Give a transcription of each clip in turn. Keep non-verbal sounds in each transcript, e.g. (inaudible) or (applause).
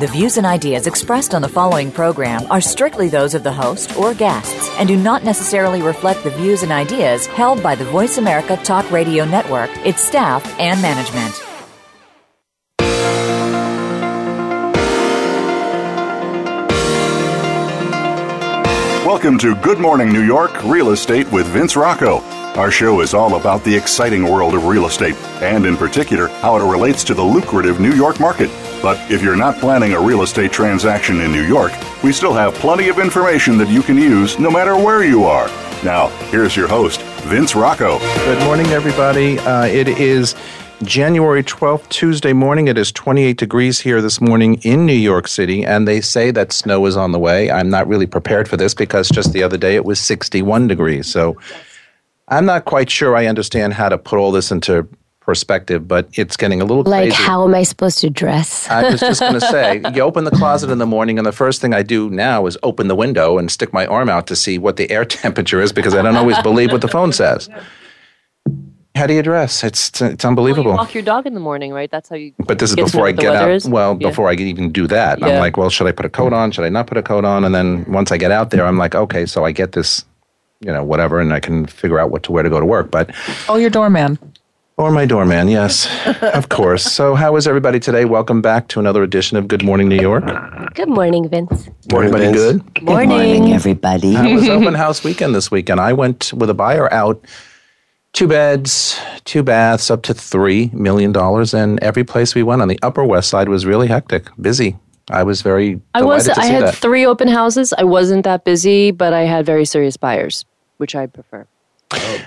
The views and ideas expressed on the following program are strictly those of the host or guests and do not necessarily reflect the views and ideas held by the Voice America Talk Radio Network, its staff, and management. Welcome to Good Morning New York Real Estate with Vince Rocco. Our show is all about the exciting world of real estate, and in particular, how it relates to the lucrative New York market. But if you're not planning a real estate transaction in New York, we still have plenty of information that you can use no matter where you are. Now, here's your host, Vince Rocco. Good morning, everybody. Uh, it is January 12th, Tuesday morning. It is 28 degrees here this morning in New York City, and they say that snow is on the way. I'm not really prepared for this because just the other day it was 61 degrees. So I'm not quite sure I understand how to put all this into perspective, but it's getting a little like crazy. how am I supposed to dress? I was just going (laughs) to say, you open the closet in the morning, and the first thing I do now is open the window and stick my arm out to see what the air (laughs) temperature is because I don't always believe what the phone says. How do you dress? It's it's unbelievable. Well, you walk your dog in the morning, right? That's how you. But this is get to know before I get out. is? Well, Yeah. before I even do that, I'm like, well, should I put a coat on? Should I not put a coat on? And then once I get out there, I'm like, okay, so I get this, you know, whatever, and I can figure out what to wear to go to work. But Oh, your doorman. Or my doorman, yes, (laughs) of course. So, how is everybody today? Welcome back to another edition of Good Morning New York. Good morning, Vince. Morning, everybody good? Morning. morning, everybody. How was (laughs) open house weekend this weekend? I went with a buyer out, two beds, two baths, up to three million dollars, and every place we went on the Upper West Side was really hectic, busy. I was very I was. delighted to I see had that. three open houses. I wasn't that busy, but I had very serious buyers, which I prefer.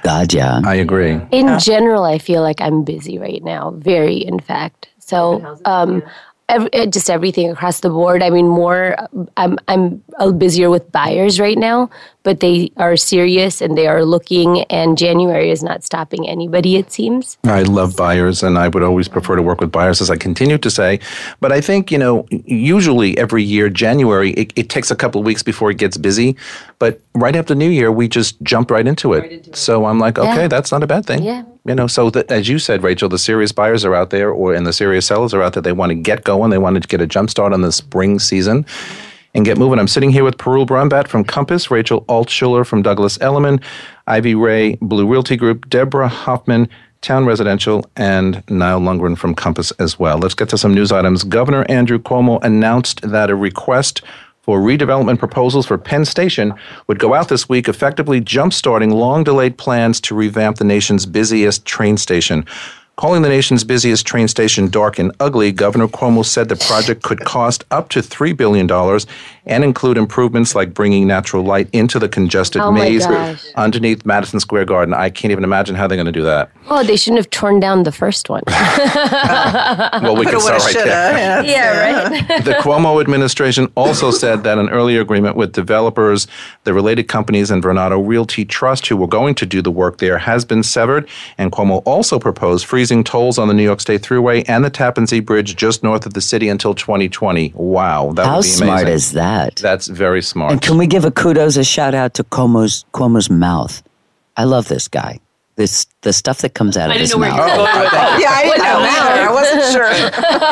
God, yeah. I agree. In general, I feel like I'm busy right now. Very, in fact. So, um, ev- uh, just everything across the board. I mean, more. I'm I'm busier with buyers right now, but they are serious and they are looking. And January is not stopping anybody. It seems. I love buyers, and I would always prefer to work with buyers, as I continue to say. But I think, you know, usually every year, January, it, it takes a couple of weeks before it gets busy. But right after New Year, we just jump right into it. So I'm like, okay, Yeah. that's not a bad thing. Yeah. You know, so that, as you said, Rachel, the serious buyers are out there, or and the serious sellers are out there. They want to get going. They want to get a jump start on the spring season and get moving. I'm sitting here with Perul Brumbat from Compass, Rachel Altshuler from Douglas Elliman, Ivy Ray, Blue Realty Group, Deborah Hoffman, Town Residential, and Niall Lundgren from Compass as well. Let's get to some news items. Governor Andrew Cuomo announced that a request for redevelopment proposals for Penn Station would go out this week, effectively jumpstarting long delayed plans to revamp the nation's busiest train station. Calling the nation's busiest train station dark and ugly, Governor Cuomo said the project could cost up to $3 billion and include improvements like bringing natural light into the congested Oh maze underneath Madison Square Garden. I can't even imagine how they're going to do that. Oh, they shouldn't have torn down the first one. (laughs) Well, we can start right there. yeah, right. (laughs) the Cuomo administration also said that an earlier agreement with developers, the related companies, and Vornado Realty Trust, who were going to do the work there, has been severed. And Cuomo also proposed freezing tolls on the New York State Thruway and the Tappan Zee Bridge just north of the city until 2020. Wow, that How would be amazing. smart is that? That's very smart. And can we give a kudos, a shout out to Cuomo's Cuomo's mouth? I love this guy. This the stuff that comes out of his mouth. Oh, yeah, I didn't know that. I wasn't (laughs) sure.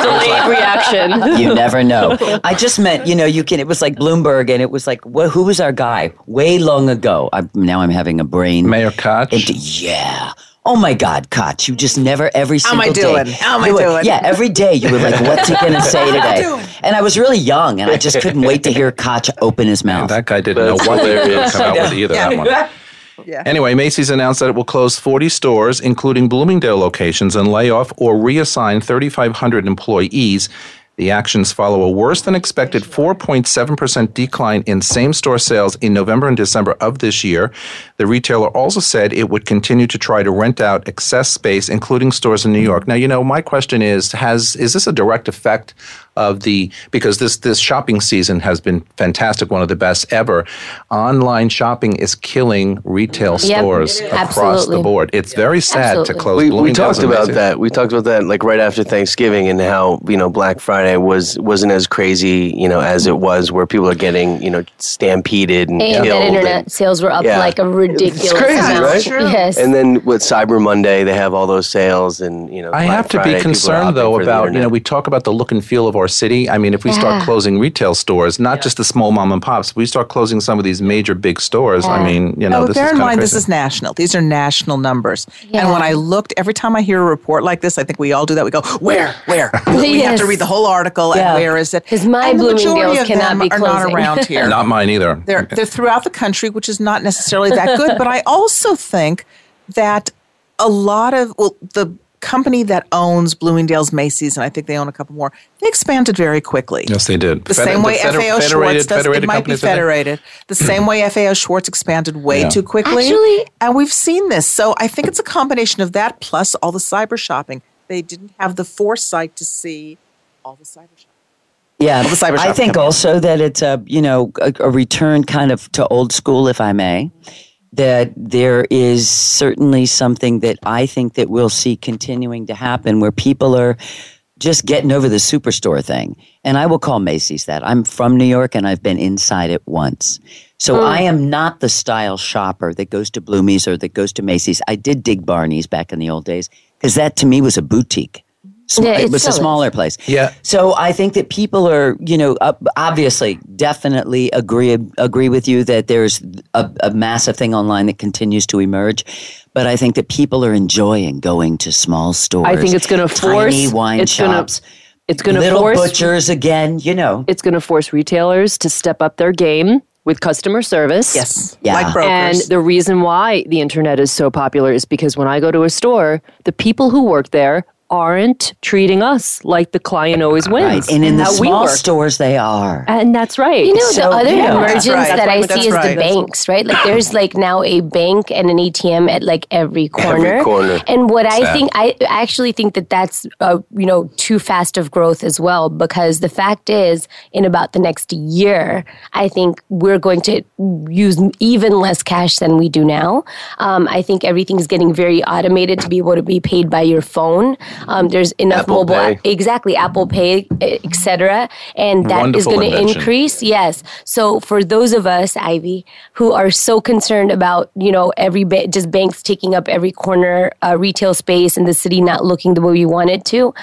Delayed reaction. you never know. I (laughs) just meant, you know, you can. It was like Bloomberg, and it was like, wh- who was our guy way long ago? I, now I'm having a brain. Mayor Koch. And- yeah. Oh my God, Koch! You just never every single day. How am I day. doing? How am I you were- doing? Yeah, every day you were like, "What's he gonna say (laughs) today?" And I was really young, and I just couldn't wait to hear Koch open his mouth. that guy didn't know what they were going to come out with either. That one. (laughs) Yeah. Anyway, Macy's announced that it will close 40 stores, including Bloomingdale locations, and lay off or reassign 3,500 employees. The actions follow a worse than expected 4.7% decline in same store sales in November and December of this year. The retailer also said it would continue to try to rent out excess space, including stores in New York. Now, you know, my question is has is this a direct effect of the because this this shopping season has been fantastic, one of the best ever. Online shopping is killing retail Yep, stores across absolutely. the board. It's very sad Absolutely. to close. we, we talked about that. We talked about that like right after Thanksgiving and how you know Black Friday was wasn't as crazy you know as it was where people are getting you know stampeded and, And killed. that internet and, sales were up Yeah. like a ridiculous It's crazy, amount. right? Yes. and then with Cyber Monday, they have all those sales and you know. I Black have to Friday, be concerned though about you know we talk about the look and feel of our city. I mean, if we start closing retail stores, not just the small mom and pops, we start closing some of these major big stores. I mean, you know, No, this bear is in kinda mind, this is national. These are national numbers. And when I looked, every time I hear a report like this, I think we all do that. We go, where, where? (laughs) We have to read the whole article, Yeah. and where is it? 'Cause my and the majority Bloomingdale's of cannot them be are not around (laughs) here. not mine either. They're they're throughout the country, which is not necessarily that good. but I (laughs) also think that a lot of well, the company that owns Bloomingdale's, Macy's, and I think they own a couple more, they expanded very quickly. yes, they did. The Fed- same way feder- FAO Schwarz does. federated it might be companies, did they? federated. The (clears throat) same way FAO Schwarz expanded way Yeah. too quickly. Actually- and we've seen this. So I think it's a combination of that plus all the cyber shopping. They didn't have the foresight to see all the cyber shopping. Yeah, the cyber I think company. also that it's a you know a, a return kind of to old school, if I may. That there is certainly something that I think that we'll see continuing to happen, where people are just getting over the superstore thing. And I will call Macy's that. I'm from New York and I've been inside it once. So hmm. I am not the style shopper that goes to Bloomies or that goes to Macy's. I did dig Barney's back in the old days because that to me was a boutique. Sm- Yeah, it it was a smaller place. Yeah. So I think that people are, you know, uh, obviously, definitely agree agree with you that there's a, a massive thing online that continues to emerge. But I think that people are enjoying going to small stores. I think it's going to force tiny wine it's gonna- shops, It's going to little force butchers again. You know, it's going to force retailers to step up their game with customer service. Yes. Yeah. Like brokers. And the reason why the internet is so popular is because when I go to a store, the people who work there aren't treating us like the client always wins. right? And in the small stores, they are. And that's right. You know, So, the other yeah. emergence right. that I see is right. the banks, right? Like there's like now a bank and an ATM at like every corner. Every corner. And what I think, I actually think that that's, uh, you know, too fast of growth as well, because the fact is, in about the next year, I think we're going to use even less cash than we do now. Um, I think everything's getting very automated to be able to be paid by your phone. Um, there's enough Apple mobile, Pay. exactly, Apple Pay, etc., and that is Wonderful going to increase. Yes. So for those of us, Ivy, who are so concerned about you know every ba- just banks taking up every corner uh, retail space and the city not looking the way we want it to.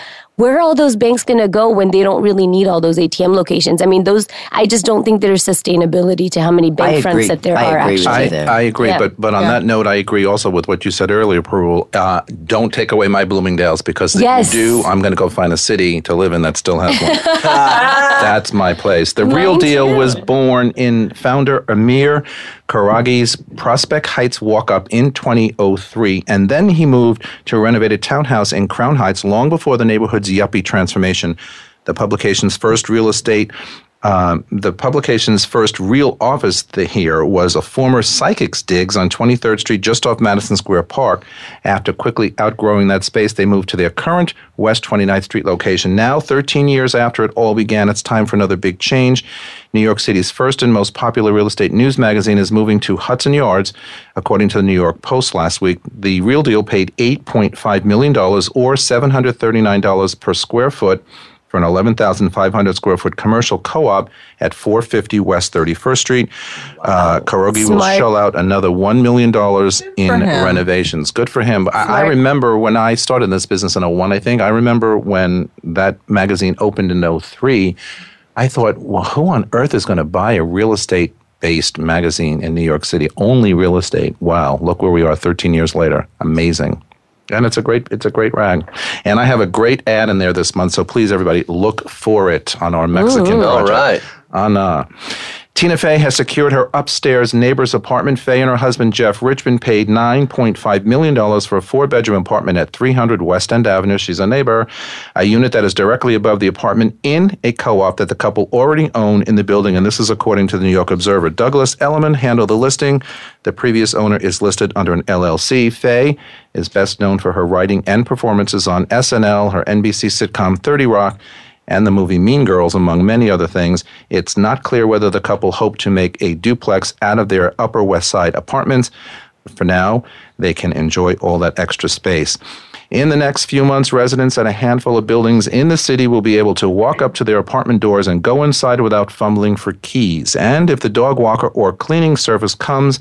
Where are all those banks going to go when they don't really need all those ATM locations? I mean, those. I just don't think there's sustainability to how many bank fronts that there I are. agree actually, you there. I, I agree, Yeah. but but on that note, I agree also with what you said earlier, Perul. Uh, don't take away my Bloomingdale's because if Yes. you do, I'm going to go find a city to live in that still has one. (laughs) That's my place. The real deal too. was born in founder Amir Korangy's Prospect Heights walk up in 2003, and then he moved to a renovated townhouse in Crown Heights long before the neighborhood's yuppie transformation. The publication's first real estate um, the publication's first real office here was a former psychic's digs on 23rd Street, just off Madison Square Park. After quickly outgrowing that space, they moved to their current West 29th Street location. Now, 13 years after it all began, it's time for another big change. New York City's first and most popular real estate news magazine is moving to Hudson Yards. According to the New York Post last week, the real deal paid $8.5 million or $739 per square foot for an 11,500 square foot commercial co-op at 450 West 31st Street. Uh, Korangy will shell out another $1 million in renovations. Good for him. I, I remember when I started this business in 01, I think, I remember when that magazine opened in 03, I thought, well, who on earth is going to buy a real estate based magazine in New York City? Only real estate. Wow, look where we are 13 years later. Amazing. And it's a great it's a great rag. And I have a great ad in there this month, so please everybody look for it on our Mexican All project. right. On uh Tina Fey has secured her upstairs neighbor's apartment. Fey and her husband Jeff Richmond paid $9.5 million for a four bedroom apartment at 300 West End Avenue. She's a neighbor, a unit that is directly above the apartment in a co op that the couple already own in the building. And this is according to the New York Observer. Douglas Elliman handled the listing. The previous owner is listed under an LLC. Fey is best known for her writing and performances on SNL, her NBC sitcom 30 Rock, and the movie Mean Girls, among many other things. It's not clear whether the couple hope to make a duplex out of their Upper West Side apartments. For now, they can enjoy all that extra space. In the next few months, residents at a handful of buildings in the city will be able to walk up to their apartment doors and go inside without fumbling for keys. And if the dog walker or cleaning service comes,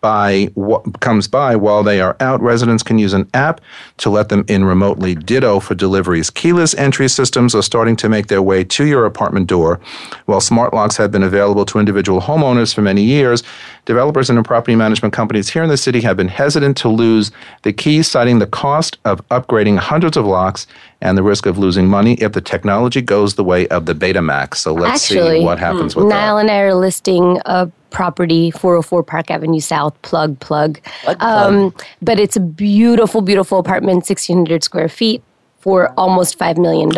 by what comes by while they are out, residents can use an app to let them in remotely. Ditto for deliveries. Keyless entry systems are starting to make their way to your apartment door. While smart locks have been available to individual homeowners for many years, developers and property management companies here in the city have been hesitant to lose the keys, citing the cost of upgrading hundreds of locks and the risk of losing money if the technology goes the way of the Betamax. So let's Actually, see what happens hmm, with Niall that. and I are listing a property 404 Park Avenue South plug plug. Plug, plug. Um, but it's a beautiful beautiful apartment 1600 square feet for almost $5 million.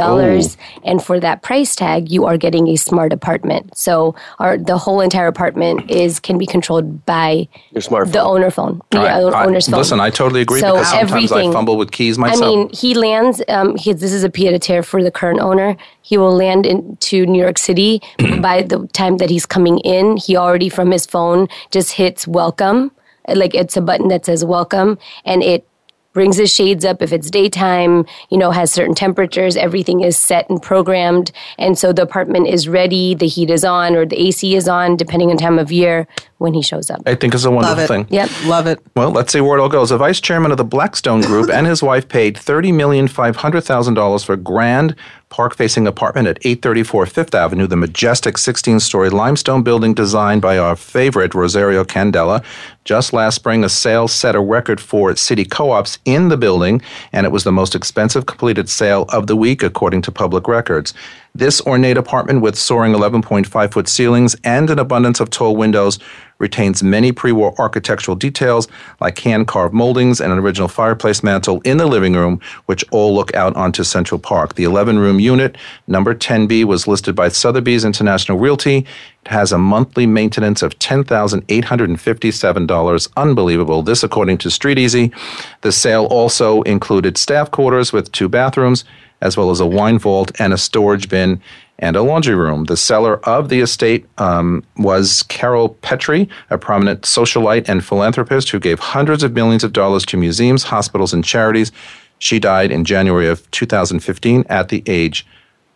And for that price tag, you are getting a smart apartment. So our, the whole entire apartment is can be controlled by Your smartphone. the owner phone, the I- I- phone. Listen, I totally agree So because sometimes I fumble with keys myself. I mean, he lands. Um, he, this is a pied a terre for the current owner. He will land into New York City (clears throat) by the time that he's coming in. He already from his phone just hits welcome, like it's a button that says welcome, and it brings his shades up if it's daytime. You know, has certain temperatures. Everything is set and programmed, and so the apartment is ready. The heat is on, or the AC is on, depending on time of year when he shows up. I think it's a wonderful Love it. thing. Yep. Love it. Well, let's see where it all goes. The vice chairman of the Blackstone Group and his wife paid thirty million five hundred thousand dollars for grand park-facing apartment at 834 Fifth Avenue, the majestic sixteen-story limestone building designed by our favorite Rosario Candela. Just last spring, a sale set a record for city co-ops in the building, and it was the most expensive completed sale of the week, according to public records. This ornate apartment with soaring 11.5 foot ceilings and an abundance of tall windows retains many pre war architectural details like hand carved moldings and an original fireplace mantel in the living room, which all look out onto Central Park. The 11 room unit, number 10B, was listed by Sotheby's International Realty. It has a monthly maintenance of $10,857. Unbelievable. This, according to Street Easy. The sale also included staff quarters with two bathrooms as well as a wine vault and a storage bin and a laundry room. The seller of the estate um, was Carol Petrie, a prominent socialite and philanthropist who gave hundreds of millions of dollars to museums, hospitals, and charities. She died in January of 2015 at the age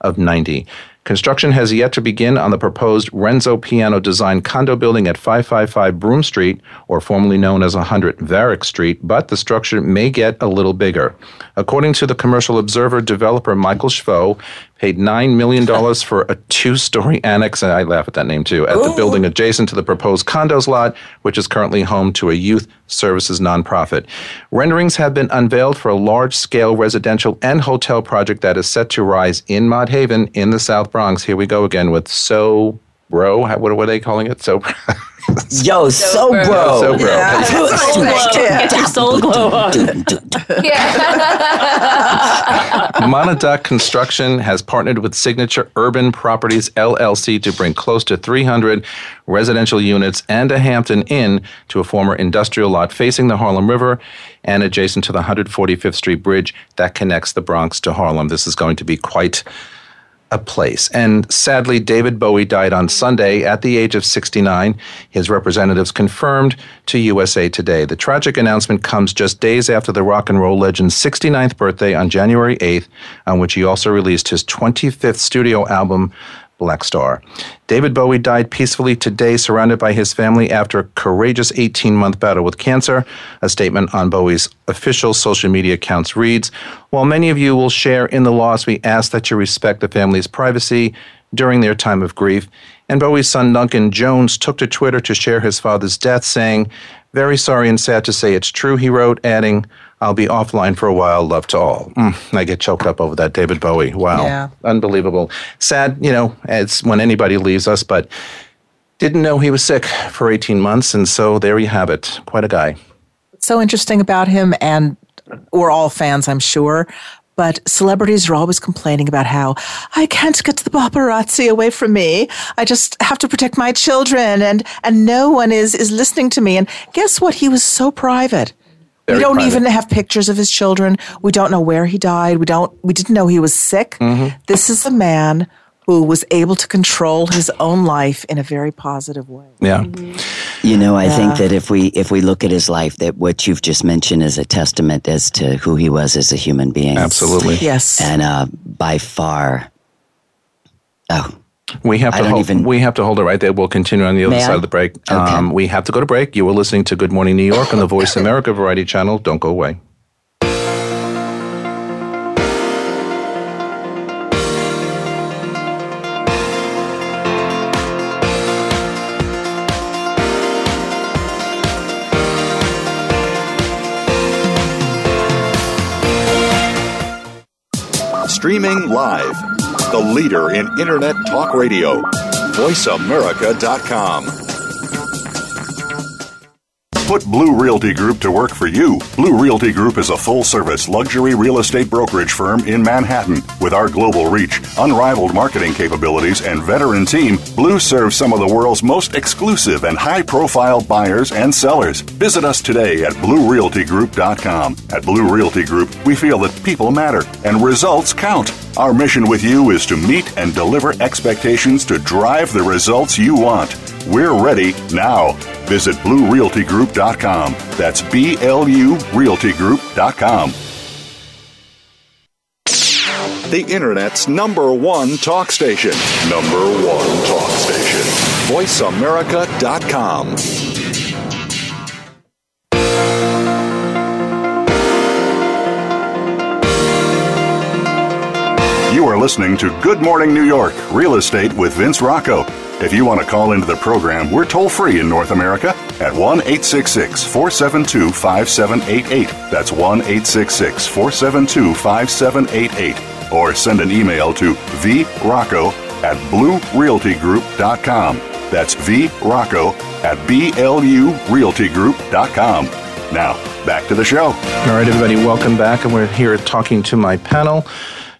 of 90. Construction has yet to begin on the proposed Renzo Piano designed condo building at 555 Broome Street, or formerly known as 100 Varick Street, but the structure may get a little bigger. According to the Commercial Observer, developer Michael Shvo paid $9 million (laughs) for a two story annex, and I laugh at that name too, at the building adjacent to the proposed condos lot, which is currently home to a youth services nonprofit. Renderings have been unveiled for a large scale residential and hotel project that is set to rise in Mott Haven in the South Bronx. Here we go again with So Bro. How- What are they calling it? So (laughs) Yo, so bro. So Bro. Get your soul glow on. Monadnock Construction has partnered with Signature Urban Properties LLC to bring close to 300 residential units and a Hampton Inn to a former industrial lot facing the Harlem River and adjacent to the 145th Street Bridge that connects the Bronx to Harlem. This is going to be quite a place. And sadly, David Bowie died on Sunday at the age of 69. His representatives confirmed to USA Today. The tragic announcement comes just days after the rock and roll legend's 69th birthday on January 8th, on which he also released his 25th studio album, Blackstar. David Bowie died peacefully today, surrounded by his family after a courageous 18 month battle with cancer. A statement on Bowie's official social media accounts reads While many of you will share in the loss, we ask that you respect the family's privacy during their time of grief. And Bowie's son Duncan Jones took to Twitter to share his father's death, saying, Very sorry and sad to say it's true, he wrote, adding, I'll be offline for a while. Love to all. Mm, I get choked up over that, David Bowie. Wow. Yeah. Unbelievable. Sad, you know, it's when anybody leaves us, but didn't know he was sick for 18 months. And so there you have it. Quite a guy. so interesting about him, and we're all fans, I'm sure. But celebrities are always complaining about how I can't get the paparazzi away from me. I just have to protect my children, and and no one is is listening to me. And guess what? He was so private. We don't private. even have pictures of his children. We don't know where he died. We don't. We didn't know he was sick. Mm-hmm. This is a man who was able to control his own life in a very positive way. Yeah. You know, I think that if we if we look at his life, that what you've just mentioned is a testament as to who he was as a human being. Absolutely. Yes. And uh, by far, oh, We have to hold, even- we have to hold it right there. We'll continue on the other side I? of the break. Okay. Um, we have to go to break. You were listening to Good Morning New York on the (laughs) Voice America Variety Channel. Don't go away. Streaming live. The leader in Internet talk radio. VoiceAmerica.com. Put Blue Realty Group to work for you. Blue Realty Group is a full service luxury real estate brokerage firm in Manhattan. With our global reach, unrivaled marketing capabilities, and veteran team, Blue serves some of the world's most exclusive and high profile buyers and sellers. Visit us today at BlueRealtyGroup.com. At Blue Realty Group, we feel that people matter and results count. Our mission with you is to meet and deliver expectations to drive the results you want. We're ready now. Visit BlueRealtyGroup.com. That's B L U RealtyGroup.com. The Internet's number one talk station. Number one talk station. VoiceAmerica.com. You are listening to Good Morning New York Real Estate with Vince Rocco. If you want to call into the program, we're toll free in North America at 1 866 472 5788. That's 1 866 472 5788. Or send an email to vrocco at bluerealtygroup.com. That's vrocco at blurealtygroup.com. Now, back to the show. All right, everybody, welcome back. And we're here talking to my panel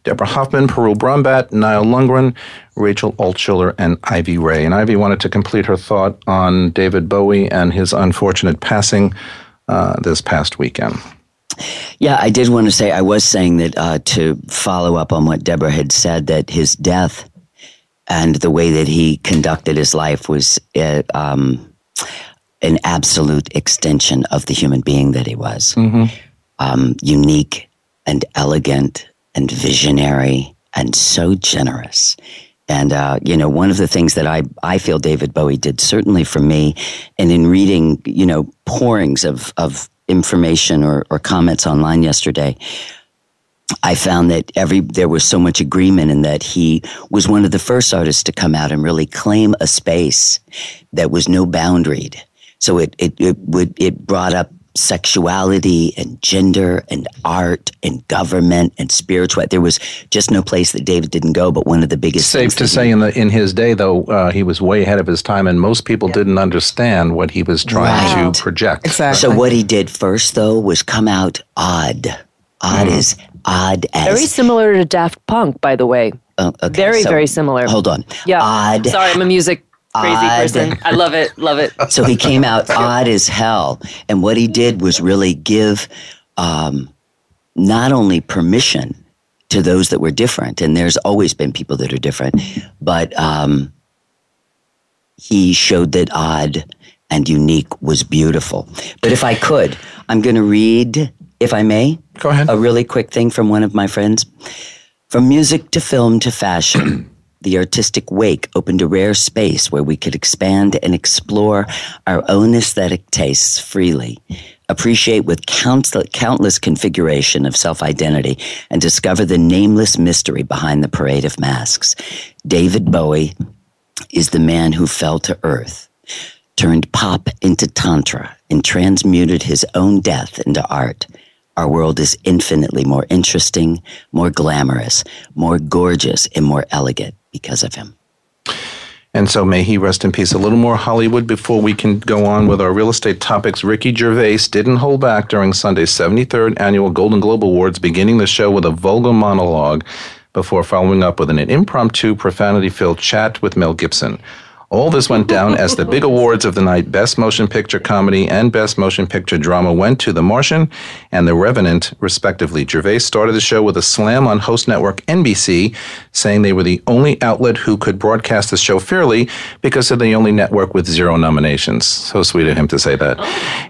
Deborah Hoffman, Perul Brumbat, Niall Lundgren, Rachel Altshuler, and Ivy Ray. And Ivy wanted to complete her thought on David Bowie and his unfortunate passing uh, this past weekend. Yeah, I did want to say, I was saying that uh, to follow up on what Deborah had said, that his death and the way that he conducted his life was uh, um, an absolute extension of the human being that he was. Um, unique and elegant and visionary and so generous. And, uh, you know, one of the things that I, I feel David Bowie did, certainly for me, and in reading, you know, pourings of, of information or, or comments online yesterday, I found that every there was so much agreement in that he was one of the first artists to come out and really claim a space that was no boundaried. So it it it would it brought up sexuality and gender and art and government and spirituality. There was just no place that David didn't go. But one of the biggest Safe things to say, he- in the in his day, though, uh, he was way ahead of his time, and most people didn't understand what he was trying Right. to project. Exactly. So what he did first, though, was come out odd. Odd as odd as Very similar to Daft Punk, by the way. Oh, okay, very, so- very similar. Hold on. Yeah. Odd. Sorry, I'm a music crazy Odd. person. I love it. Love it. So he came out (laughs) odd as hell. And what he did was really give um, not only permission to those that were different, and there's always been people that are different, but um, he showed that odd and unique was beautiful. But if I could, I'm going to read, if I may, Go ahead. a really quick thing from one of my friends. From music to film to fashion, the artistic wake opened a rare space where we could expand and explore our own aesthetic tastes freely, appreciate with countless, countless configuration of self identity, and discover the nameless mystery behind the parade of masks. David Bowie is the man who fell to earth, turned pop into tantra, and transmuted his own death into art. Our world is infinitely more interesting, more glamorous, more gorgeous, and more elegant because of him. And so may he rest in peace. A little more Hollywood before we can go on with our real estate topics. Ricky Gervais didn't hold back during Sunday's 73rd annual Golden Globe Awards, beginning the show with a vulgar monologue before following up with an impromptu, profanity filled chat with Mel Gibson. All this went down as the big awards of the night Best Motion Picture Comedy and Best Motion Picture Drama went to The Martian and The Revenant, respectively. Gervais started the show with a slam on host network NBC, saying they were the only outlet who could broadcast the show fairly because they're the only network with zero nominations. So sweet of him to say that.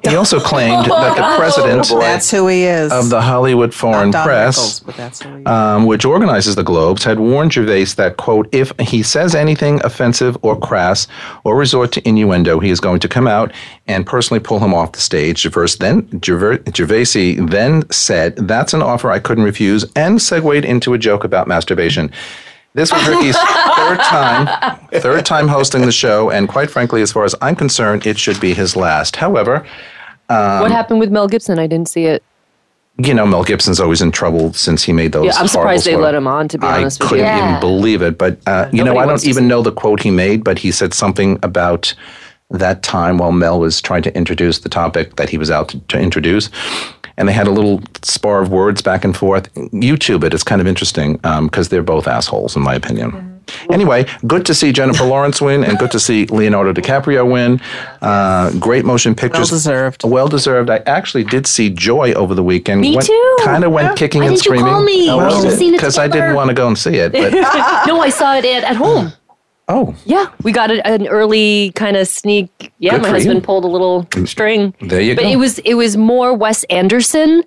He also claimed that the (laughs) president That's who he is. of the Hollywood Foreign Press Rickles, but that's who he is. um, which organizes the Globes, had warned Gervais that, quote, if he says anything offensive or crass or resort to innuendo, he is going to come out and personally pull him off the stage. Gervais then, Gervais, Gervaisi then said, that's an offer I couldn't refuse, and segued into a joke about masturbation. This was Ricky's (laughs) third time, third time hosting the show, and quite frankly, as far as I'm concerned, it should be his last. However, Um, what happened with Mel Gibson? I didn't see it. You know, Mel Gibson's always in trouble since he made those. Yeah, I'm surprised they let him on, to be I honest with couldn't Yeah. even believe it. But uh, you know, I don't to even know the quote he made, but he said something about that time while Mel was trying to introduce the topic that he was out to, to introduce. And they had a little spar of words back and forth. YouTube it. It's kind of interesting because they're both assholes, in my opinion. Anyway, good to see Jennifer Lawrence win and good to see Leonardo DiCaprio win. Uh, great motion pictures. Well-deserved. Well deserved. I actually did see Joy over the weekend. Me too. Kind of went kicking Why and didn't you screaming. call me? How We was should have it? seen Because I didn't want to go and see it. But (laughs) no, I saw it at, at home. (laughs) oh, Yeah, we got it an early kind of sneak. Yeah, Good my husband you. pulled a little string. There you but go. But it was it was more Wes Anderson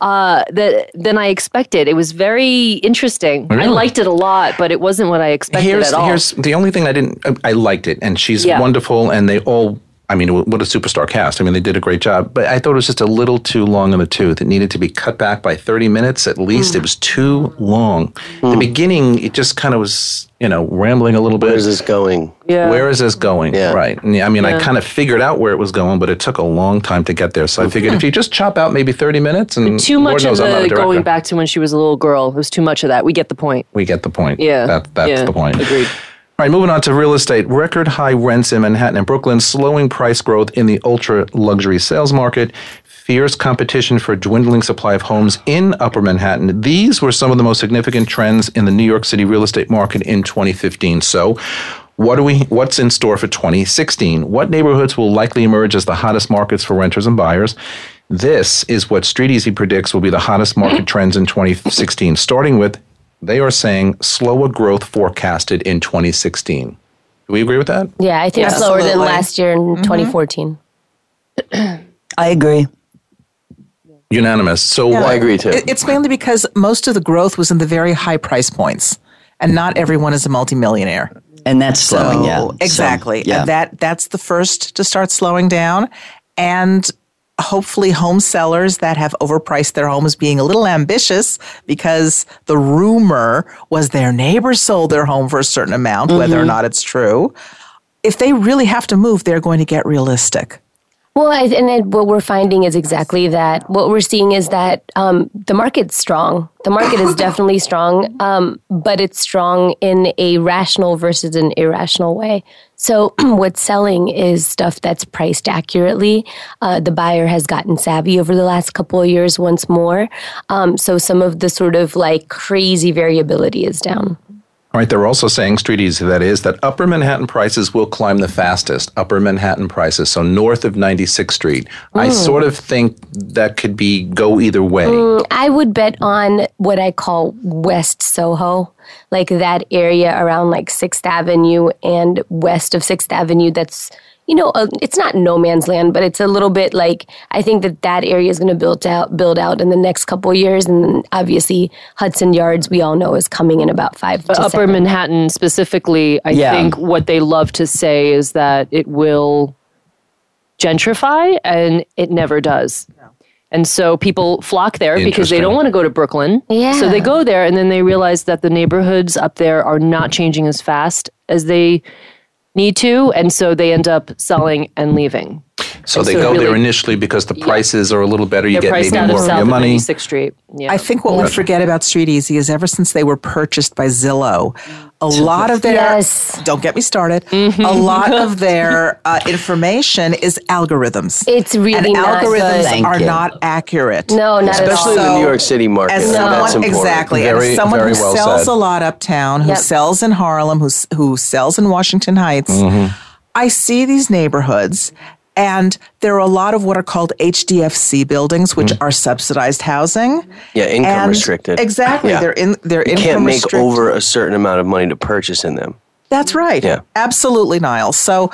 uh, that than I expected. It was very interesting. I liked it a lot, but it wasn't what I expected here's at all. here's the only thing I didn't. I liked it, and she's Yeah. wonderful, and they all. I mean, what a superstar cast. I mean, they did a great job, but I thought it was just a little too long in the tooth. It needed to be cut back by 30 minutes at least. It mm. was too long. The mm. beginning, it just kind of was, you know, rambling a little bit. Where is this going? yeah. Where is this going? Yeah. Right. And, I mean, I kind of figured out where it was going, but it took a long time to get there. So I mm. figured if you just chop out maybe 30 minutes and too Lord much knows of I'm not a the going back to when she was a little girl. It was too much of that. We get the point. we get the point. Yeah. That, that's Yeah. the point. Agreed. All right, moving on to real estate. Record high rents in Manhattan and Brooklyn, slowing price growth in the ultra luxury sales market, fierce competition for dwindling supply of homes in Upper Manhattan. These were some of the most significant trends in the New York City real estate market in 2015. So, what do we what's in store for 2016? What neighborhoods will likely emerge as the hottest markets for renters and buyers? This is what Street Easy predicts will be the hottest market (clears throat) trends in 2016, starting with they are saying slower growth forecasted in 2016. Do we agree with that? Yeah, I think Yeah. slower than last year in mm-hmm. 2014. I agree. Unanimous. So Yeah. I agree too. It's mainly because most of the growth was in the very high price points, and not everyone is a multimillionaire. And that's slowing, So, yeah. So, exactly. yeah. And that that's the first to start slowing down, and hopefully home sellers that have overpriced their homes being a little ambitious because the rumor was their neighbor sold their home for a certain amount, whether Mm-hmm. or not it's true. If they really have to move, they're going to get realistic. Well, I, and then what we're finding is exactly that. What we're seeing is that um, the market's strong. The market is (laughs) definitely strong, um, but it's strong in a rational versus an irrational way. So, (clears throat) what's selling is stuff that's priced accurately. Uh, the buyer has gotten savvy over the last couple of years once more. Um, so, some of the sort of like crazy variability is down. All right, they're also saying, Street Easy, that is, that upper Manhattan prices will climb the fastest. Upper Manhattan prices, so north of 96th Street. I sort of think that could be go either way. Mm, I would bet on what I call West Soho, like that area around like Sixth Avenue and west of Sixth Avenue. That's you know, uh, it's not no man's land, but it's a little bit like I think that that area is going to build out build out in the next couple of years, and obviously Hudson Yards, we all know, is coming in about five to Upper seven. Manhattan specifically, I Yeah. think what they love to say is that it will gentrify, and it never does. And so people flock there because they don't want to go to Brooklyn. Yeah. So they go there and then they realize that the neighborhoods up there are not changing as fast as they need to. And so they end up selling and leaving. So they so go there initially because the prices are a little better. You They're get maybe more of your money. 96th Street. Yeah. I think what we forget about Street Easy is ever since they were purchased by Zillow, a lot of their Yes. don't get me started. Mm-hmm. A lot of (laughs) their uh, information is algorithms. It's really and not algorithms good. Are you. not accurate. No, not Especially at all. the New York City market. As so someone, that's important. exactly, Very- and as someone very who well sells said. a lot uptown, who Yep. sells in Harlem, who who sells in Washington Heights, Mm-hmm. I see these neighborhoods. And there are a lot of what are called HDFC buildings, which Mm-hmm. are subsidized housing. Yeah, income And- restricted. Exactly, Yeah. they're in. They're You income can't make restricted. over a certain amount of money to purchase in them. That's right. Yeah. Absolutely, Niall. So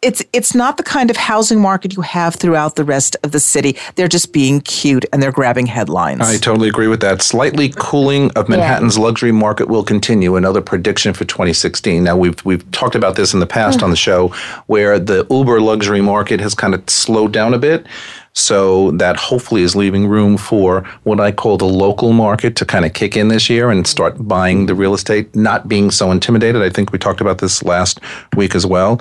it's it's not the kind of housing market you have throughout the rest of the city. They're just being cute and they're grabbing headlines. I totally agree with that. Slightly cooling of Manhattan's luxury market will continue. Another prediction for 2016. Now we've we've talked about this in the past hmm. on the show, where the Uber luxury market has kind of slowed down a bit. So that hopefully is leaving room for what I call the local market to kind of kick in this year and start buying the real estate, not being so intimidated. I think we talked about this last week as well.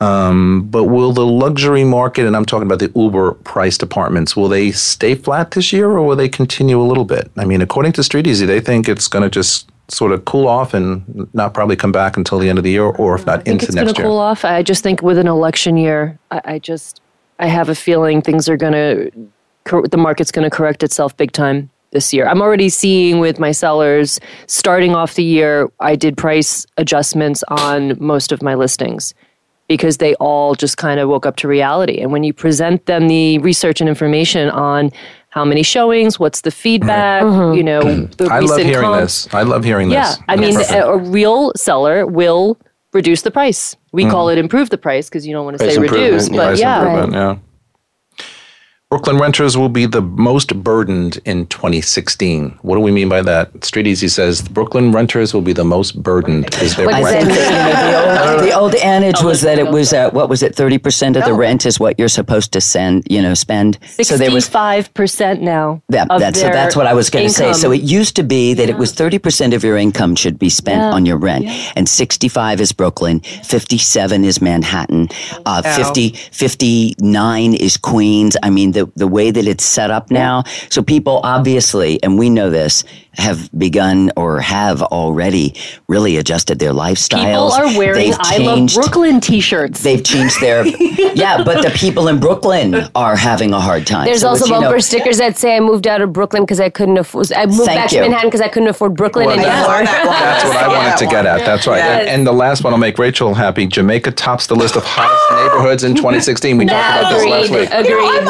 Um, but will the luxury market, and I'm talking about the Uber priced apartments, will they stay flat this year or will they continue a little bit? I mean, according to Street Easy, they think it's going to just sort of cool off and not probably come back until the end of the year or if not I think into it's going next to year. cool off. I just think with an election year, I, I just I have a feeling things are going to cor- the market's going to correct itself big time this year. I'm already seeing with my sellers starting off the year. I did price adjustments on most of my listings because they all just kind of woke up to reality. And when you present them the research and information on how many showings, what's the feedback, mm-hmm. you know, mm-hmm. the I love hearing comps, this. I love hearing yeah, this. Yeah, I mean, a, a real seller will reduce the price. We call mm. it improve the price because you don't want to say reduce, but Price yeah, improvement, yeah. Brooklyn renters will be the most burdened in 2016. What do we mean by that? Street Easy says Brooklyn renters will be the most burdened. Is their rent- that mean? the, old, the old adage was that it was uh, what was it? Thirty percent of the rent is what you're supposed to send. You know, spend. So there was sixty-five percent now. that, of that's so that's what I was going to say. So it used to be that it was thirty percent of your income should be spent Yeah. on your rent, and sixty-five is Brooklyn, fifty-seven is Manhattan, uh, 50, 59 is Queens. I mean, the the way that it's set up now. So people obviously, and we know this, have begun or have already really adjusted their lifestyles. people are wearing They've "I changed- love Brooklyn" T-shirts. They've changed their (laughs) yeah, but the people in Brooklyn are having a hard time. There's So also it's, you know, bumper stickers that say I moved out of Brooklyn because I couldn't afford. I moved Thank back you. to Manhattan because I couldn't afford Brooklyn Well, anymore. that's- That's what I wanted to get at. That's right. Yes. And, and the last one will make Rachel happy. Jamaica tops the list of hottest (gasps) neighborhoods in 2016. We talked about this last agreed. week. Agreed.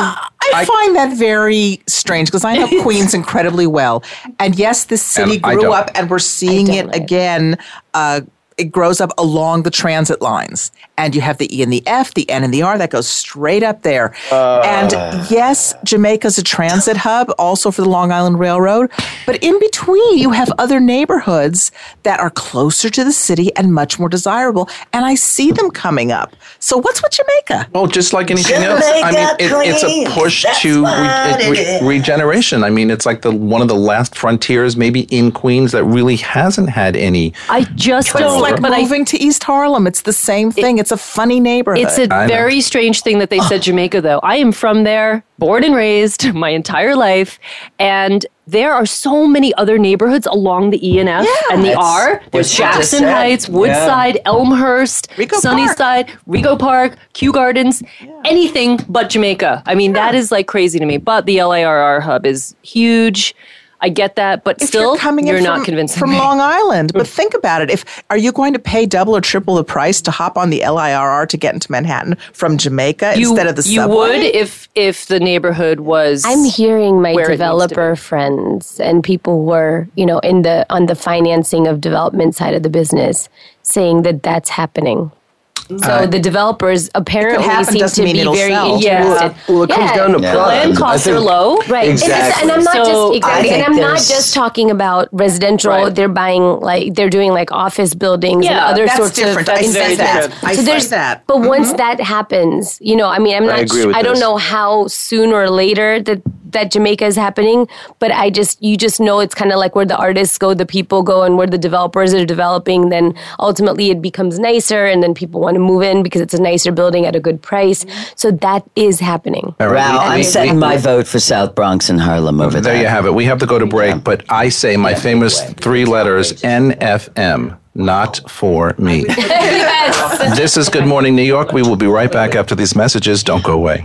I find that very strange because I know (laughs) Queens incredibly well. And yes, this city And grew up and we're seeing it don't. again. Uh, it grows up along the transit lines. And you have the E and the F, the N and the R that goes straight up there. Uh. and yes, Jamaica's a transit (laughs) hub also for the Long Island Railroad. But in between, you have other neighborhoods that are closer to the city and much more desirable. And I see them coming up. So what's with Jamaica? Well, just like anything else, I mean, it, it's a push to re- re- regeneration. I mean, it's like the one of the last frontiers, maybe in Queens, that really hasn't had any. I just don't. Like but I moving to East Harlem. It's the same thing. it's a funny neighborhood. It's a I know. very strange thing that they said Jamaica, though. I am from there, born and raised (laughs) my entire life, and there are so many other neighborhoods along the E and F and the R. There's you Jackson. Heights, Woodside, Elmhurst, Rico Sunnyside, Rego Park, Kew Gardens, anything but Jamaica. I mean, that is like crazy to me. But the LIRR hub is huge. I get that, but if still, you're coming in you're from, not convincing from me. Long Island. But think about it: if are you going to pay double or triple the price to hop on the LIRR to get into Manhattan from Jamaica you, instead of the you subway? would if if the neighborhood was. I'm hearing my where it needs to developer friends and people who are, you know, in the on the financing of development side of the business saying that that's happening. So uh, the developers apparently happen, seem to be very sell. interested. Uh, well, it comes Yeah. down to Yeah. product. land I costs are low. Right. And, Exactly. and I'm not So, just I exactly, and think I'm not just talking about residential. Right. They're buying like they're doing like office buildings and other that's sorts different. of I see very that. different. I so see there's that. But once mm-hmm. that happens, you know, I mean, I'm not. agree with I don't this. know how soon or later that that Jamaica is happening, but I just you just know it's kind of like where the artists go, the people go, and where the developers are developing. Then ultimately it becomes nicer, and then people want to move in because it's a nicer building at a good price. So that is happening. All right. Wow, I'm setting my vote for South Bronx and Harlem over There that. you have it. We have to go to break, but I say my famous three letters NFM, not for me. (laughs) (laughs) This is Good Morning New York. We will be right back after these messages. Don't go away.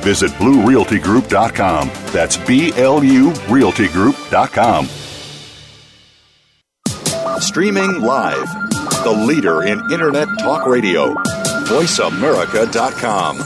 Visit BlueRealtyGroup.com. That's B L U RealtyGroup.com. Streaming live. The leader in internet talk radio. VoiceAmerica.com.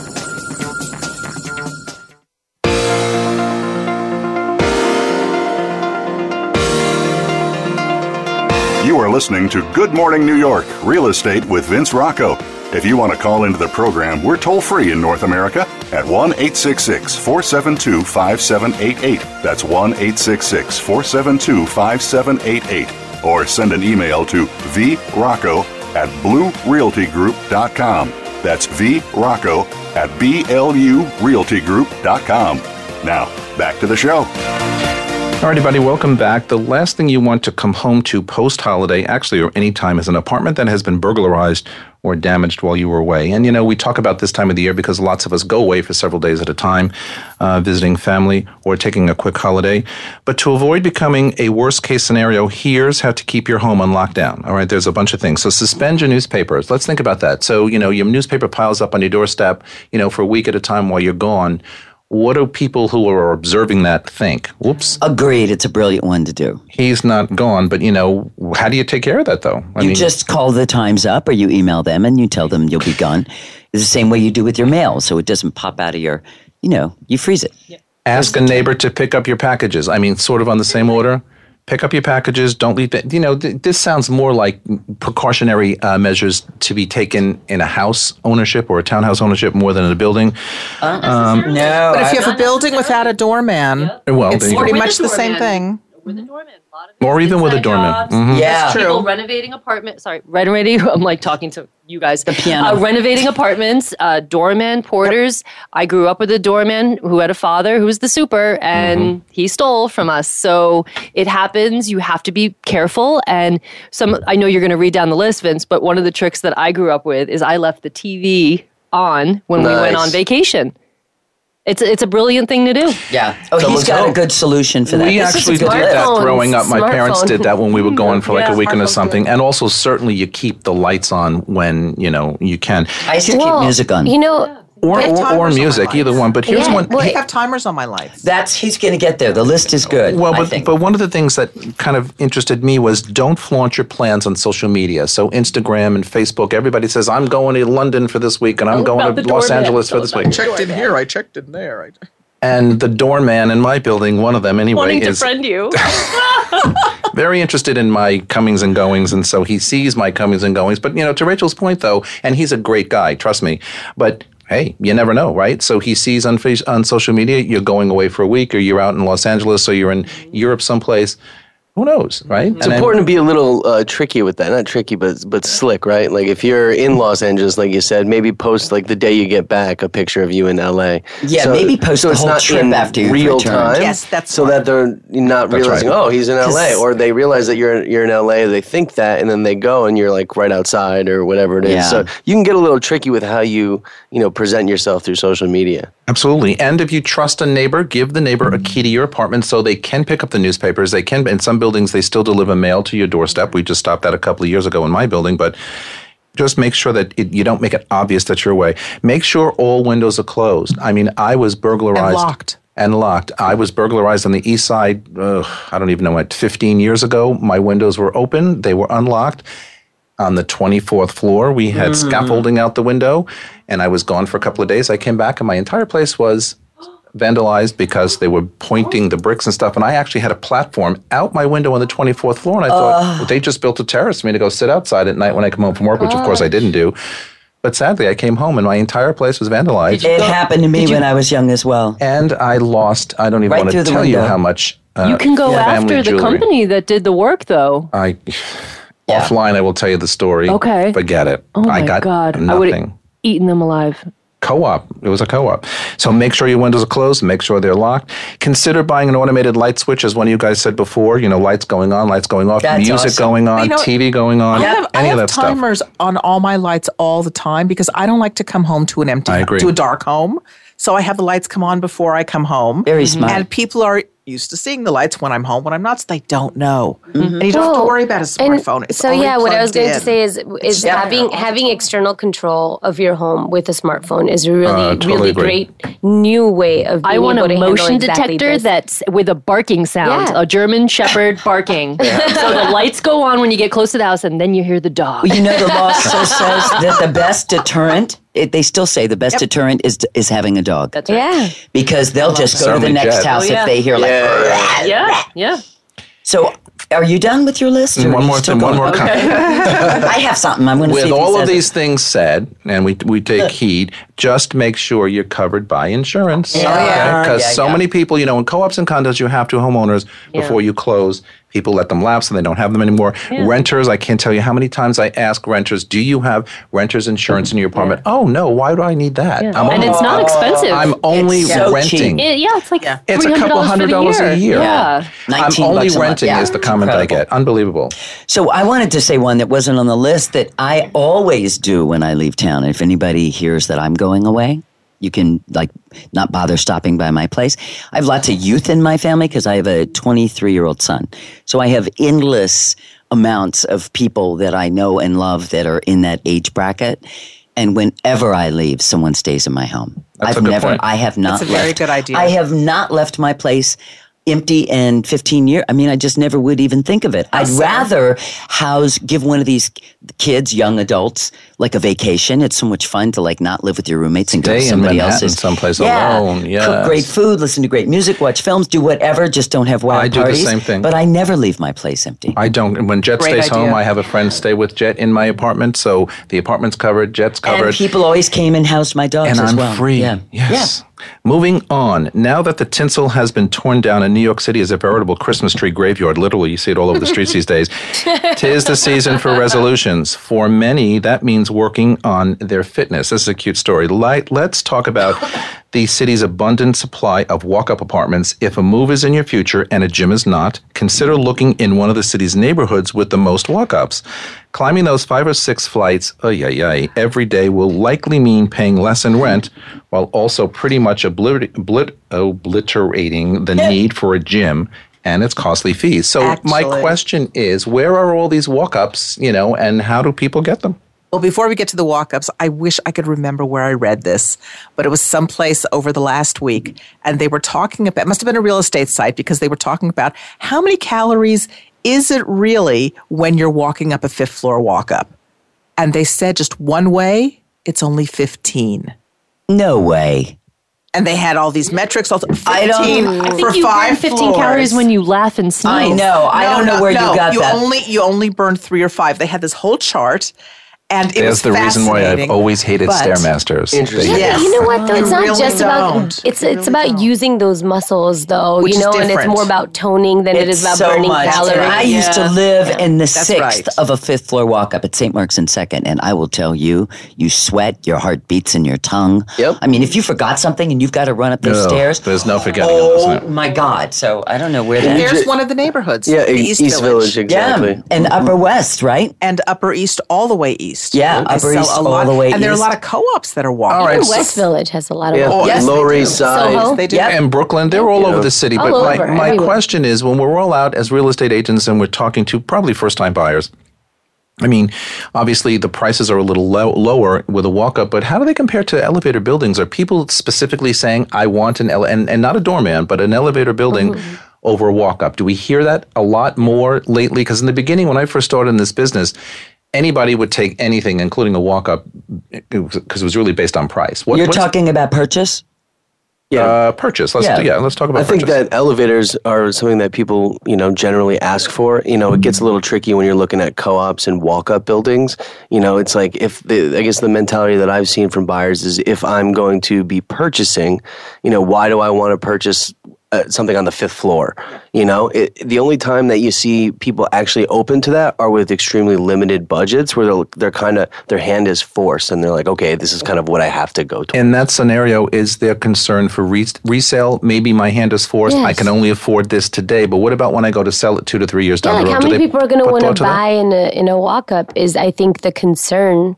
You are listening to Good Morning New York Real Estate with Vince Rocco. If you want to call into the program, we're toll free in North America at 1 866 472 5788. That's 1 866 472 5788. Or send an email to vrocco at bluerealtygroup.com. That's vrocco at blurealtygroup.com. Now, back to the show. All right, everybody, welcome back. The last thing you want to come home to post holiday, actually, or any time, is an apartment that has been burglarized or damaged while you were away. And, you know, we talk about this time of the year because lots of us go away for several days at a time, uh, visiting family or taking a quick holiday. But to avoid becoming a worst case scenario, here's how to keep your home on lockdown. All right, there's a bunch of things. So suspend your newspapers. Let's think about that. So, you know, your newspaper piles up on your doorstep, you know, for a week at a time while you're gone. What do people who are observing that think? Whoops, Agreed, it's a brilliant one to do. he's not gone. But you know, how do you take care of that though? I you just call the Times up or you email them and you tell them you'll be gone. It's the same way you do with your mail, so it doesn't pop out of your, you know, you freeze it. ask a neighbor to pick up your packages. I mean, sort of on the same order. Pick up your packages. Don't leave it. You know, th- this sounds more like precautionary uh, measures to be taken in a house ownership or a townhouse ownership more than in a building. Um, No. But if you have a building without a doorman, Well, it's there pretty much the same thing. With a doorman. A lot of Or even with a doorman. jobs. Mhm. Yeah. True. People renovating apartment. Sorry, renovating. (laughs) I'm like talking to you guys. The piano. Uh, renovating apartments. Uh, doorman, porters. I grew up with a doorman who had a father who was the super, and Mm-hmm. he stole from us. So it happens. You have to be careful. And some. I know you're going to read down the list, Vince, but one of the tricks that I grew up with is I left the TV on when we went on vacation. It's a, it's a brilliant thing to do. Yeah. Oh, Someone's he's got home. a good solution for that. We This actually did that growing up. My parents Smartphone. did that when we were mm-hmm. going for like Yeah, a weekend or something. good. And also, certainly, you keep the lights on when you know you can, I used to keep music on. You know, or or, or timers on music, either one. But here's Yeah, one. well, I have timers on my lights. That's he's going to get there. The list is good. Well, I but, think. but one of the things that kind of interested me was don't flaunt your plans on social media. So Instagram and Facebook, everybody says I'm going to London for this week and I'm Tell going to Los. Angeles for this week. the checked in here. I checked in there. I, And the doorman in my building, one of them anyway, Wanting to is friend you. (laughs) very interested in my comings and goings, and so he sees my comings and goings. But you know, to Rachel's point, though, and he's a great guy, trust me. But hey, you never know, right? So he sees on on social media you're going away for a week, or you're out in Los Angeles, or you're in Europe someplace. Who knows, right? It's important to be a little uh, tricky with that. Not tricky, but but slick, right? Like if you're in Los Angeles, like you said, maybe post like the day you get back a picture of you in LA. Yeah, maybe post the it's whole not trip in after you've real returned. time. Yes, that's so that they're not That's realizing, right. oh, he's in LA, or they realize that you're you're in LA. They think that, and then they go, and you're like right outside or whatever it is. Yeah. So you can get a little tricky with how you you know present yourself through social media. Absolutely. And if you trust a neighbor, give the neighbor a key to your apartment so they can pick up the newspapers. They can, in some buildings, they still deliver mail to your doorstep. We just stopped that a couple of years ago in my building, but just make sure that it, you don't make it obvious that you're away. Make sure all windows are closed. I mean, I was burglarized And locked. and locked. I was burglarized on the east side. Uh, I don't even know what. 15 years ago, my windows were open. They were unlocked. On the 24th floor, we had scaffolding out the window, and I was gone for a couple of days. I came back, and my entire place was vandalized because they were pointing the bricks and stuff. And I actually had a platform out my window on the 24th floor. And I thought, well, they just built a terrace for me to go sit outside at night when I come home from work, which of course I didn't do. But sadly, I came home and my entire place was vandalized. It happened to me when I was young as well. And I lost, I don't even Right want to the tell you how much. Uh, you can go family after the jewelry. company that did the work, though. I offline, I will tell you the story. Okay. Forget it. Oh my I got God! I would have eaten them alive. Co-op. It was a co-op. So make sure your windows are closed. Make sure they're locked. Consider buying an automated light switch, as one of you guys said before. You know, lights going on, lights going off, That's music awesome. going on, You know, TV going on, I have, I any have of that stuff. timers on all my lights all the time because I don't like to come home to an empty, I agree. to a dark home. So I have the lights come on before I come home. Very mm-hmm. smart. And people are used to seeing the lights when I'm home. When I'm not, so they don't know. And you don't have to worry about a smartphone. It's so already yeah, what I was plugged going to say is is just having there all the having external control of your home with a smartphone is a really Uh, totally really agree. great new way of being I want able a to motion exactly detector this. that's with a barking sound, Yeah. a German Shepherd barking. (laughs) so the lights go on when you get close to the house, and then you hear the dog. Well, you know, the law still says that the best deterrent, it, they still say the best deterrent is is having a dog. That's right. yeah. because they'll just go to the next Jet. house Oh, yeah. if they hear like. Yeah, Yeah, yeah. So, are you done with your list? or One more thing, one going? more comment. (laughs) I have something. I'm going to see With if all of says it. these things said, and we we take heed, just make sure you're covered by insurance. Yeah. Yeah. Because Yeah, so yeah. many people, you know, in co-ops and condos, you have to homeowners before you close. People let them lapse and they don't have them anymore. Renters, I can't tell you how many times I ask renters, "Do you have renters insurance in your apartment?" Oh no, why do I need that? I'm and only, it's not expensive. I'm only It's so renting. It- yeah, it's like It's a couple $300 hundred for a year. Yeah. I'm only bucks renting Yeah. is the comment I get. Unbelievable. So I wanted to say one that wasn't on the list that I always do when I leave town. If anybody hears that I'm going away, you can like not bother stopping by my place. I have lots of youth in my family because I have a 23 year old son. So I have endless amounts of people that I know and love that are in that age bracket. And whenever I leave, someone stays in my home. That's a I've good never, point. I have not That's a very left- good idea. I have not left my place empty in 15 years. I mean, I just never would even think of it. I'd rather house, give one of these kids, young adults, like a vacation. It's so much fun to like not live with your roommates and go to somebody Manhattan else's. someplace yeah. alone, Cook great food, listen to great music, watch films, do whatever. Just don't have wild I do the same thing. But I never leave my place empty. I don't. When Jet Great stays home. I have a friend stay with Jet in my apartment, so the apartment's covered, Jet's covered. and people always came and housed my dogs and as I'm well. free. Yeah. Yes. Moving on. Now that the tinsel has been torn down and New York City is a veritable Christmas tree graveyard, literally, you see it all over the streets these days. (laughs) Tis the season for resolutions. For many, that means working on their fitness. This is a cute story. Light, let's talk about (laughs) the city's abundant supply of walk up apartments. If a move is in your future and a gym is not, consider looking in one of the city's neighborhoods with the most walk ups. Climbing those five or six flights, ay, ay, ay, every day will likely mean paying less in rent while also pretty much obliter- oblit- obliterating the need for a gym and its costly fees. So my question is, where are all these walk-ups, you know, and how do people get them? Well, before we get to the walk ups, I wish I could remember where I read this, but it was someplace over the last week. And they were talking about, it must have been a real estate site because they were talking about how many calories is it really when you're walking up a fifth floor walk up? And they said just one way, it's only 15. No way. And they had all these metrics. Also 15 I don't- I think you five burn 15 floors. calories when you laugh and sneeze. I know. I No, don't know no, where no. you got you that. Only, you only burned three or five. They had this whole chart. And it There's was the reason why I've always hated but- Stairmasters. Interesting. Yeah, but you know what though? You It's not really just about don't. it's You it's really about don't. using those muscles though, Which you is know, and it's more about toning than it is about so burning much. calories. And I used to Yeah. live in the sixth right. of a fifth floor walk up at St. Mark's and Second, and I will tell you, you sweat, your heart beats in your tongue. Yep. I mean, if you forgot something and you've got to run up those No, stairs, there's no forgetting it, Oh isn't my God! So I don't know where that. There's one of the neighborhoods. Yeah, the East, East, Village. Village, exactly. Yeah, and Upper West, right? and Upper East all the way east. Yeah, They Upper sell East a all lot, the way and there are a lot of co-ops that are walking. All right, so- West Village has a lot of Yeah, Oh, yes, Lower do. East Side. Soho? They do. Yep. and Brooklyn, they're all over the city. But All my, over, my everywhere. question is when we're all out as real estate agents and we're talking to probably first time buyers, I mean, obviously the prices are a little low, lower with a walk up, but how do they compare to elevator buildings? Are people specifically saying, I want an ele- and, and not a doorman, but an elevator building Mm-hmm. over a walk up? Do we hear that a lot more lately? Because in the beginning, when I first started in this business, anybody would take anything, including a walk up, because it was really based on price. What, You're talking about purchase? uh, purchase. Let's Yeah. yeah. let's talk about I think purchase. that elevators are something that people, you know, generally ask for. You know, it gets a little tricky when you're looking at co-ops and walk-up buildings. You know, it's like if the, I guess the mentality that I've seen from buyers is if I'm going to be purchasing, you know, why do I want to purchase uh, something on the fifth floor? You know, it, the only time that you see people actually open to that are with extremely limited budgets, where they're, they're kind of their hand is forced, and they're like, okay, this is kind of what I have to go to. in that scenario, is there concern for re- resale? Maybe my hand is forced. I can only afford this today. But what about when I go to sell it two to three years Yeah, down like the road? how many they people are going to want thought to that? buy in a in a walk up is I think the concern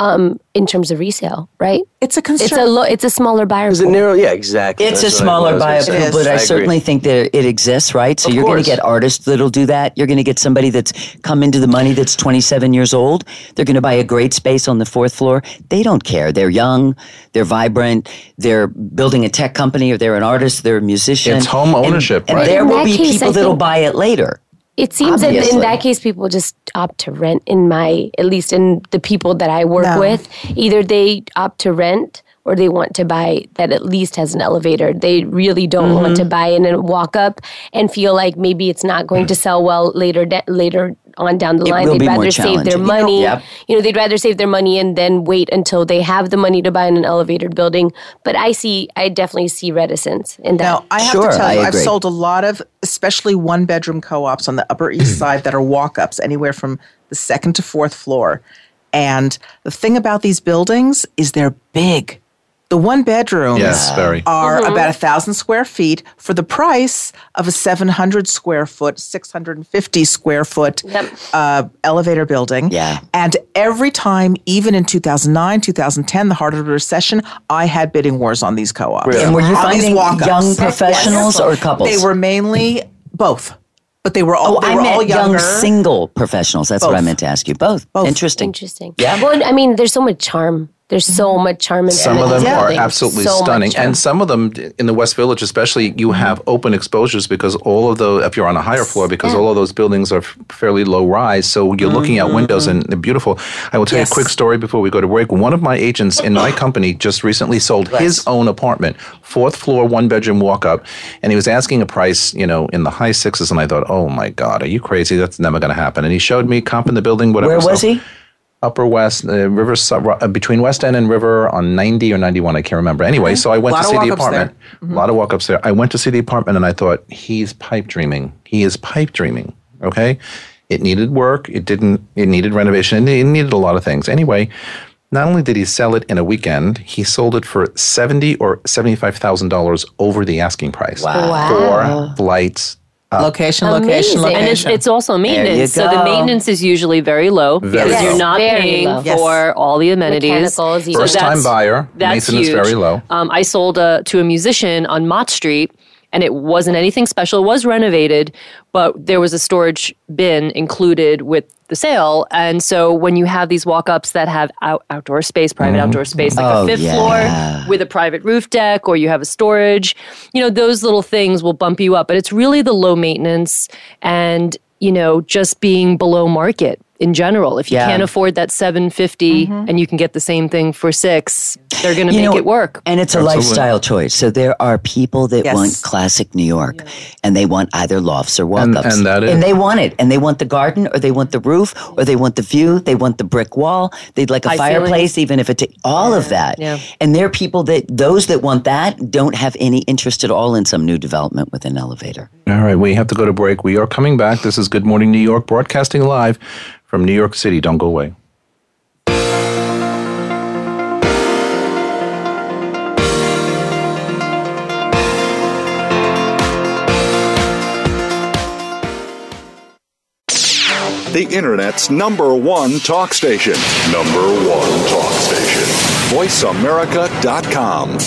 um, in terms of resale, right? It's a concern. It's a lo- it's a smaller buyer. Is it pool. narrow? Yeah, exactly. It's That's a what I- what I smaller buyer pool, but I, agree. certainly think that it exists, right? So Of you're going to get artists that'll do that. You're going to get somebody that's come into the money that's 27 years old. They're going to buy a great space on the fourth floor. They don't care. They're young, they're vibrant, they're building a tech company, or they're an artist, they're a musician. It's home And- ownership, and, right? there In will be case, people I that'll think- buy it later. It seems that in that case, people just opt to rent. In my, at least in the people that I work No. with, either they opt to rent or they want to buy that at least has an elevator. They really don't want Mm-hmm. to buy in and walk up and feel like maybe it's not going to sell well later. Da- later on down the line, they'd rather save their challenging. You know- money. Yep. You know, they'd rather save their money and then wait until they have the money to buy an elevated building. But I see, I definitely see reticence in that. Now, I have Sure, to tell you, I've sold a lot of, especially one bedroom co ops on the Upper East (clears throat) Side that are walk ups, anywhere from the second to fourth floor. And the thing about these buildings is they're big. The one bedrooms Yes, very. are Mm-hmm. about a thousand square feet for the price of a 700 square foot, 650 square foot Yep. uh, elevator building. Yeah. And every time, even in 2009, 2010, the heart of the recession, I had bidding wars on these co ops. And were you On these finding young professionals Yes. or couples? They were mainly both, but they were all, Oh, they I were all meant young single professionals. That's what I meant to ask you. Both. Both. Interesting. Interesting. Yeah. Well, I mean, there's so much charm. There's so mm-hmm. much charm in Some of them everything. are absolutely so stunning, and some of them in the West Village, especially, you mm-hmm. have open exposures because all of the if you're on a higher floor, because all of those buildings are fairly low rise, so you're looking out windows mm-hmm. and they're beautiful. I will tell Yes. you a quick story before we go to break. One of my agents in my company just recently sold his own apartment, fourth floor, one bedroom walk up, and he was asking a price, you know, in the high sixes, and I thought, oh my god, are you crazy? That's never going to happen. And he showed me comp in the building, whatever. Where was so- he? Upper West, uh, River, uh, between West End and River on 90 or 91, I can't remember. Anyway, so I went to see the walk-ups there. apartment. A lot of walk ups there. I went to see the apartment and I thought, he's pipe dreaming. He is pipe dreaming. Okay. It needed work. It didn't, it needed renovation. It needed a lot of things. Anyway, not only did he sell it in a weekend, he sold it for seventy or seventy-five thousand dollars over the asking price. Wow. For lights, Location, location, And location. And it's, it's also maintenance. So the maintenance is usually very low Very because low. you're not Very paying low. Yes. for all the amenities. Mechanicals, even. First time buyer, That's maintenance huge. very low. Um, I sold uh, to a musician on Mott Street, and it wasn't anything special. It was renovated, but there was a storage bin included with the sale. And so when you have these walk ups that have out- outdoor space, private Mm-hmm. outdoor space, like Oh, a fifth yeah. floor with a private roof deck, or you have a storage, you know, those little things will bump you up. But it's really the low maintenance and, you know, just being below market in general. If you Yeah. can't afford that 750 mm-hmm. and you can get the same thing for six, they're going to make know, it work. And it's a Absolutely. lifestyle choice. So there are people that Yes. want classic New York and they want either lofts or walk And- ups. and that is- And they want it. And they want the garden or they want the roof or they want the view. They want the brick wall. They'd like a High fireplace, even if it, ta- all of that. Yeah. And there are people that, those that want that don't have any interest at all in some new development with an elevator. All right, we have to go to break. We are coming back. This is Good Morning New York, broadcasting live from New York City. Don't go away. The Internet's number one talk station. Number one talk station. VoiceAmerica.com.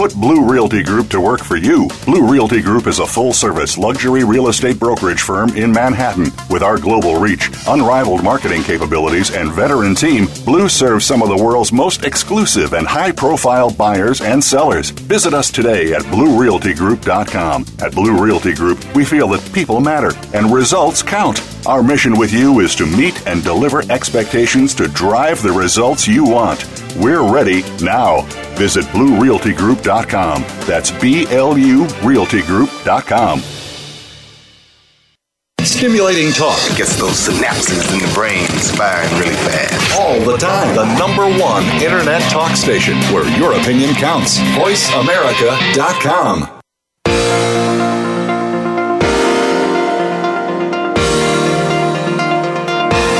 Put Blue Realty Group to work for you. Blue Realty Group is a full service luxury real estate brokerage firm in Manhattan. With our global reach, unrivaled marketing capabilities, and veteran team, Blue serves some of the world's most exclusive and high profile buyers and sellers. Visit us today at BlueRealtyGroup.com. At Blue Realty Group, we feel that people matter and results count. Our mission with you is to meet and deliver expectations to drive the results you want. We're ready now. Visit BlueRealtyGroup.com. That's B L U RealtyGroup.com. Stimulating talk Gets those synapses in the brain firing really fast. all the time. The number one internet talk station where your opinion counts. VoiceAmerica.com.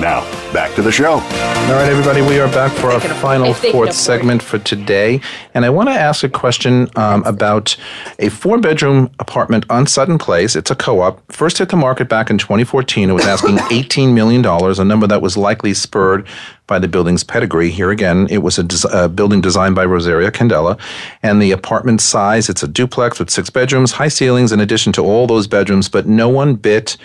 Now, back to the show. All right, everybody, we are back for our final fourth segment for today. And I want to ask a question um, about a four bedroom apartment on Sutton Place. It's a co op. First hit the market back in 2014. It was asking (laughs) $18 million, a number that was likely spurred by the building's pedigree. Here again, it was a, des- a building designed by Rosario Candela. And the apartment size, it's a duplex with six bedrooms, high ceilings in addition to all those bedrooms, but no one bit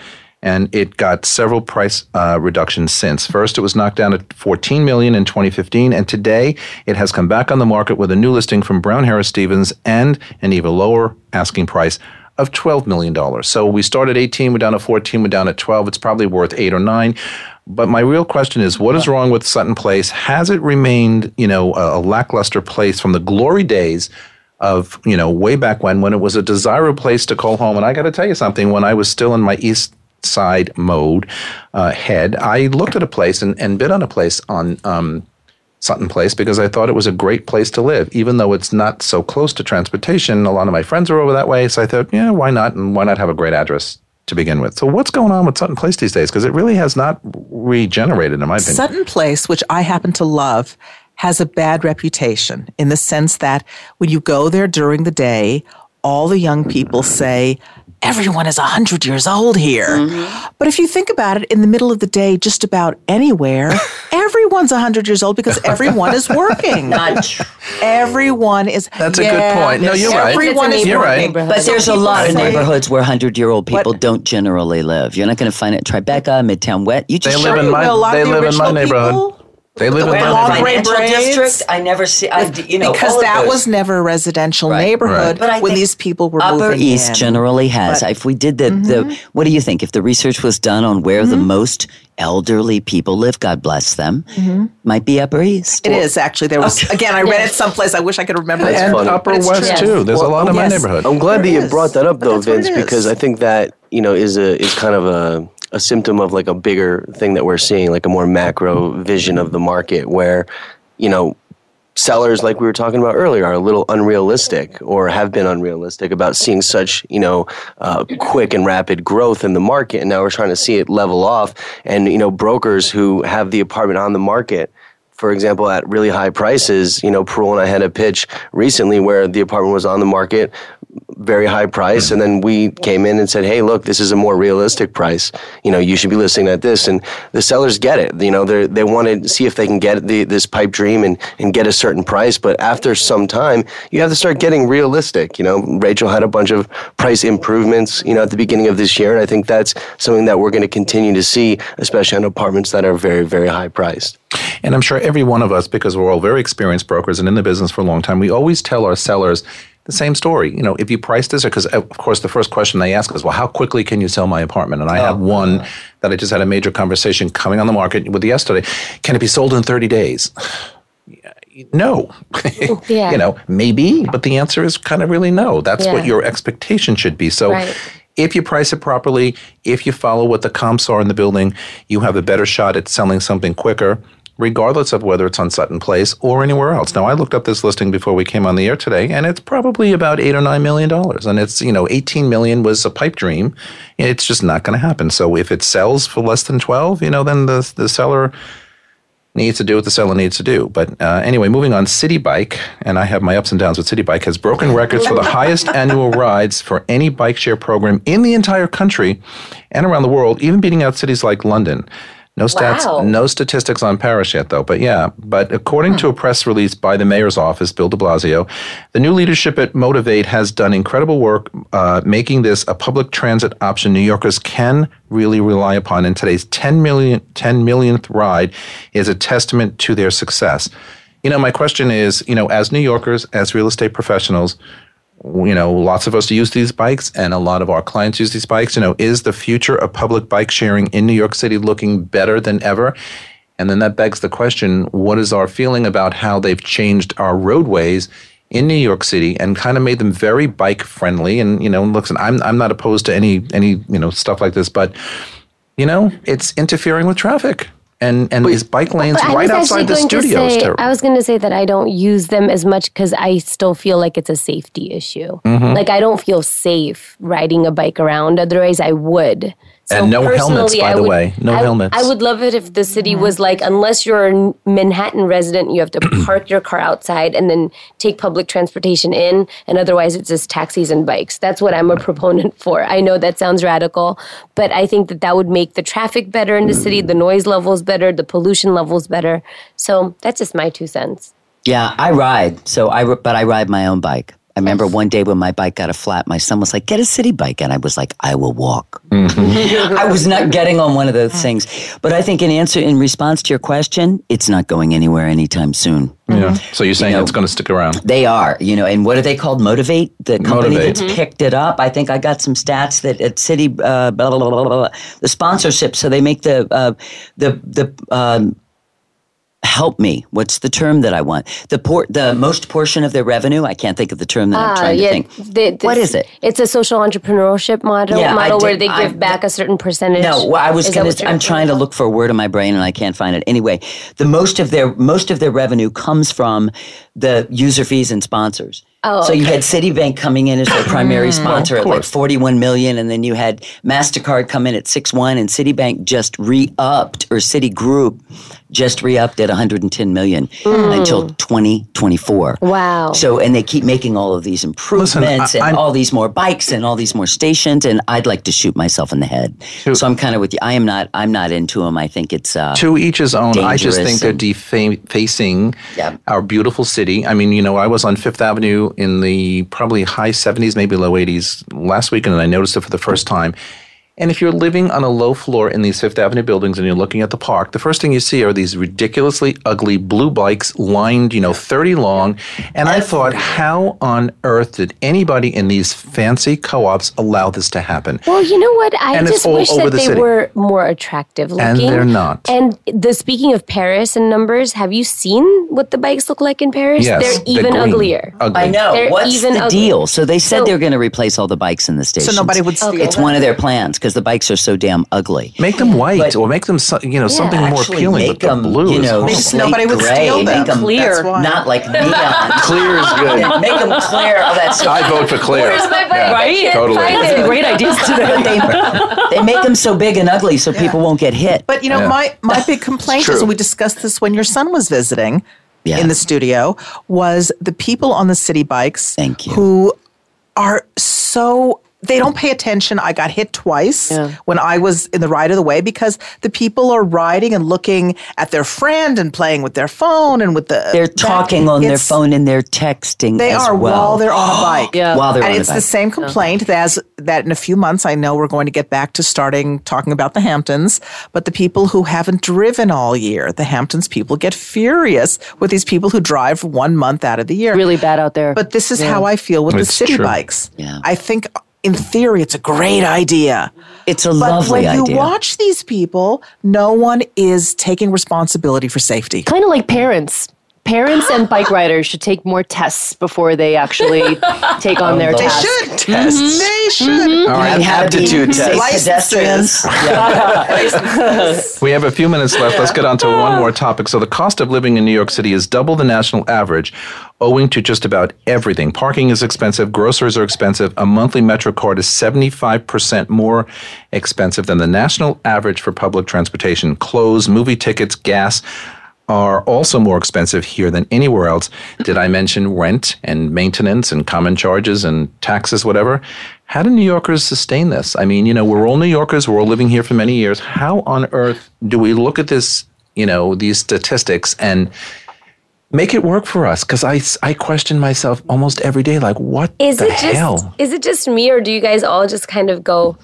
and it got several price uh, reductions since. First, it was knocked down at 14 million in 2015, and today it has come back on the market with a new listing from Brown Harris Stevens and an even lower asking price of 12 million dollars. So we started 18, we're down to 14, we're down at 12. It's probably worth eight or nine. But my real question is, what is wrong with Sutton Place? Has it remained, you know, a, a lackluster place from the glory days? of you know way back when when it was a desirable place to call home and i got to tell you something when i was still in my east side mode uh, head. I looked at a place and, and bid on a place on um, sutton place because i thought it was a great place to live. Even though it's not so close to transportation a lot of my friends are over that way so i thought yeah why not? And why not have a great address to begin with? So what's going on with sutton place these days? Because it really has not regenerated in my opinion. Sutton Place, which I happen to love, has a bad reputation in the sense that when you go there during the day, all the young people say, Everyone is 100 years old here. Mm-hmm. But if you think about it, in the middle of the day, just about anywhere, (laughs) everyone's 100 years old because everyone is working. (laughs) Not true. Everyone is. That's a good point. No, you're right. Everyone is You're right. But there's a lot of neighborhoods where 100 year old people What? don't generally live. You're not going to find it in Tribeca, Midtown Wet. You they just live in Well, a lot my they of the live in my neighborhood people they live in the my long neighborhood gray financial district. I never see. I, you know, because that those. was never a residential Right. neighborhood But when these people were Upper moving East in. generally has. But- Mm-hmm. if we did the, the, what do you think? If the research was done on where the most elderly people live, God bless them, might be Upper East. Mm-hmm. It is actually. There was again. I read it (laughs) someplace. I wish I could remember That's and funny. Upper West true. too. There's a lot in my neighborhood. I'm glad that you is. brought that up though, that's what it Vince, because. I think that you know is a is kind of a a symptom of like a bigger thing that we're seeing, like a more macro vision of the market, where you know sellers like we were talking about earlier are a little unrealistic or have been unrealistic about seeing such you know uh, quick and rapid growth in the market. And now we're trying to see it level off. And you know brokers who have the apartment on the market for example, at really high prices, you know, Perul and I had a pitch recently where the apartment was on the market, very high price, and then we came in and said, "Hey, look, this is a more realistic price. You know, you should be listing at this." And the sellers get it. You know, they they want to see if they can get the, this pipe dream and and get a certain price. But after some time, you have to start getting realistic. You know, Rachel had a bunch of price improvements. You know, at the beginning of this year, and I think that's something that we're going to continue to see, especially on apartments that are very very high priced. And I'm sure every one of us, because we're all very experienced brokers and in the business for a long time, we always tell our sellers the same story. You know, if you price this, because uh, of course the first question they ask is, well, how quickly can you sell my apartment? And I have oh, one that I just had a major conversation coming on the market with yesterday. Can it be sold in 30 days? (sighs) No. (laughs) Yeah. you know, maybe, but the answer is kind of really no. That's what your expectation should be. So Right. if you price it properly, if you follow what the comps are in the building, you have a better shot at selling something quicker regardless of whether it's on Sutton Place or anywhere else. Now, I looked up this listing before we came on the air today, and it's probably about eight or nine million dollars. And it's, you know, 18 million was a pipe dream. It's just not going to happen. So if it sells for less than 12, you know, then the, the seller needs to do what the seller needs to do. But uh, anyway, moving on, Citi Bike, and I have my ups and downs with Citi Bike, has broken records for the (laughs) highest annual rides for any bike share program in the entire country and around the world, even beating out cities like London. No stats, Wow. no statistics on Paris yet, though. But yeah, but according to a press release by the mayor's office, Bill de Blasio, the new leadership at Motivate has done incredible work uh, making this a public transit option New Yorkers can really rely upon. And today's 10, million, 10 millionth ride is a testament to their success. You know, my question is, you know, as New Yorkers, as real estate professionals, you know, lots of us use these bikes and a lot of our clients use these bikes. You know, is the future of public bike sharing in New York City looking better than ever? And then that begs the question what is our feeling about how they've changed our roadways in New York City and kind of made them very bike friendly? And, you know, listen, I'm, I'm not opposed to any, any, you know, stuff like this, but, you know, it's interfering with traffic. And, and these bike lanes right outside the going to studio is say. I was going to say that I don't use them as much because I still feel like it's a safety issue. Mhm. Like I don't feel safe riding a bike around. Otherwise, I would. And no helmets, by I the way. No I- helmets. I would love it if the city was like, unless you're a Manhattan resident, you have to (clears throat) park your car outside and then take public transportation in, and otherwise it's just taxis and bikes. That's what I'm a proponent for. I know that sounds radical, but I think that that would make the traffic better in the city, the noise levels better, the pollution levels better. So that's just my two cents. Yeah, I ride. So I, but I ride my own bike. I remember one day when my bike got a flat, my son was like, "Get a city bike," and I was like, "I will walk." (laughs) I was not getting on one of those things. But I think in answer, in response to your question, it's not going anywhere anytime soon. yeah. So you're saying You know, it's going to stick around? They are, you know, and what are they called? Motivate, the company Motivate. that's picked it up. I think I got some stats that at City, uh, blah, blah, blah, blah, blah, the sponsorship. So they make the uh, the the um, help me. What's the term that I want? The por- the most portion of their revenue. I can't think of the term that I'm Ah, trying to think. the- the- What is it? It's a social entrepreneurship model, Yeah, I model where did- they I- give back a certain percentage. No, well, I was Is gonna. you're I'm trying to look for a word in my brain and I can't find it. Anyway, the most of their most of their revenue comes from the user fees and sponsors. Oh, so you had Citibank coming in as their primary sponsor of at like 41 million, and then you had Mastercard come in at 6.1, and Citibank just re-upped, or Citigroup just re-upped at 110 million until 2024. Wow. So, and they keep making all of these improvements I- and I'm- all these more bikes and all these more stations, and I'd like to shoot myself in the head. So I'm kind of with you. I am not. I'm not into them. I think it's uh, to each his own. I just dangerous think they're and- defacing Yeah. our beautiful city. I mean, you know, I was on Fifth Avenue in the probably high 70s, maybe low 80s last weekend, and I noticed it for the first time. And if you're living on a low floor in these Fifth Avenue buildings and you're looking at the park, the first thing you see are these ridiculously ugly blue bikes lined, you know, 30 long. And I thought, how on earth did anybody in these fancy co ops allow this to happen? Well, you know what? I And it's just all wish over that the they city. were more attractive looking. And they're not. And the speaking of Paris and numbers, have you seen what the bikes look like in Paris? Yes, they're even green. uglier. Ugly. I know. They're What's even the ugly. deal? So they said So- they're going to replace all the bikes in the station. nobody would steal It's one of their plans because the bikes are so damn ugly. Make them white But- or make them, so- you know, something more Actually, appealing. make But the them, blue you know, horrible. slate Nobody would gray. steal them. Make them Clear. That's why. not like neon. Clear is good. (laughs) make them clear. Oh, that's (laughs) I vote for clear. Where's my bike? Yeah, I can't totally. find. Great ideas today. they, they make them so big and ugly so people won't get hit. But you know, Yeah. my my (laughs) big complaint is, true. and we discussed this when your son was visiting Yeah. in the studio, was the people on the city bikes Thank you. who are so they don't pay attention. I got hit twice Yeah. when I was in the right of the way because the people are riding and looking at their friend and playing with their phone and with the they're that- talking on their phone and they're texting. They as are well. while they're on a (gasps) bike. Yeah. While they're on bike. and on it's a the same complaint as that in a few months I know we're going to get back to starting talking about the Hamptons, but the people who haven't driven all year, the Hamptons people get furious with these people who drive one month out of the year. really bad out there. But this is how I feel with It's the city true. bikes. Yeah. I think in theory it's a great idea. It's a But lovely when you idea. watch these people, no one is taking responsibility for safety. kind of like parents. Parents and bike riders should take more tests before they actually (laughs) take on their They task. should. Tests. Mm-hmm. They should. All right. And how to be Aptitude safe test. pedestrians. We have a few minutes left. Let's get on to one more topic. So, the cost of living in New York City is double the national average, owing to just about everything. Parking is expensive, groceries are expensive, a monthly Metro card is 75% more expensive than the national average for public transportation. Clothes, movie tickets, gas are also more expensive here than anywhere else. Did I mention rent and maintenance and common charges and taxes, whatever? How do New Yorkers sustain this? I mean, you know, we're all New Yorkers, we're all living here for many years. How on earth do we look at this, you know, these statistics and make it work for us? Because I, I question myself almost every day, like, what Is the it just hell? is it just me or do you guys all just kind of go,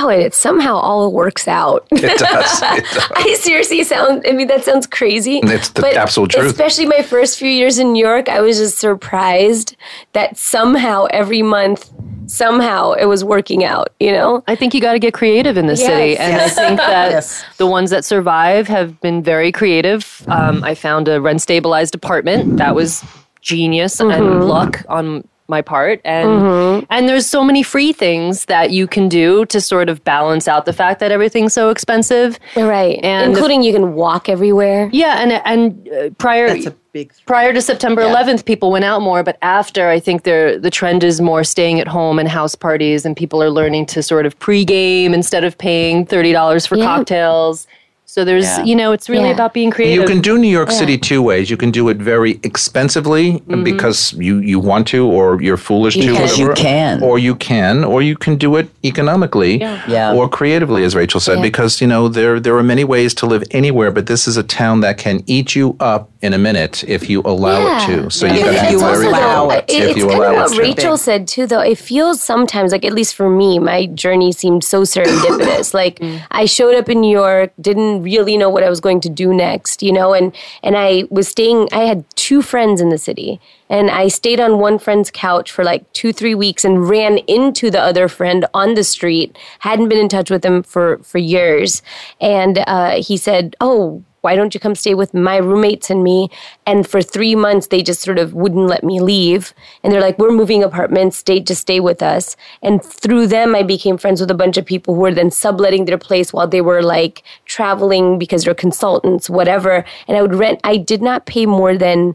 wow, and it somehow all works out? It does. It (laughs) does. I seriously sound. I mean, that sounds crazy. It's the but absolute truth. Especially my first few years in New York, I was just surprised that somehow every month, somehow it was working out. You know, I think you got to get creative in this Yes. city, and I think (laughs) that Yes. the ones that survive have been very creative. Um, I found a rent stabilized apartment that was genius and luck on my part, and and there's so many free things that you can do to sort of balance out the fact that everything's so expensive. right? And the- Including you can walk everywhere. Yeah, and and uh, prior That's a big. prior to September 11th, people went out more, but after, I think there the trend is more staying at home and house parties, and people are learning to sort of pregame instead of paying thirty dollars for Yeah. cocktails. So there's, Yeah. you know, it's really Yeah. about being creative. You can do New York City two ways. You can do it very expensively mm-hmm. because you, you want to, or you're foolish to. Because you can. Or you can, or you can do it economically Yeah. or creatively, as Rachel said, because, you know, there, there are many ways to live anywhere, but this is a town that can eat you up in a minute if you allow it to. So you If got to be very allow it It- if it's you kind allow of it what to. Rachel said too, though. It feels sometimes like, at least for me, my journey seemed so serendipitous. (coughs) like mm. I showed up in New York, didn't really know what I was going to do next, you know, and and I was staying. I had two friends in the city, and I stayed on one friend's couch for like two, three weeks, and ran into the other friend on the street. Hadn't been in touch with him for for years, and uh, he said, "Oh." Why don't you come stay with my roommates and me? And for three months, they just sort of wouldn't let me leave. And they're like, we're moving apartments, stay, just stay with us. And through them, I became friends with a bunch of people who were then subletting their place while they were like traveling because they're consultants, whatever. And I would rent, I did not pay more than,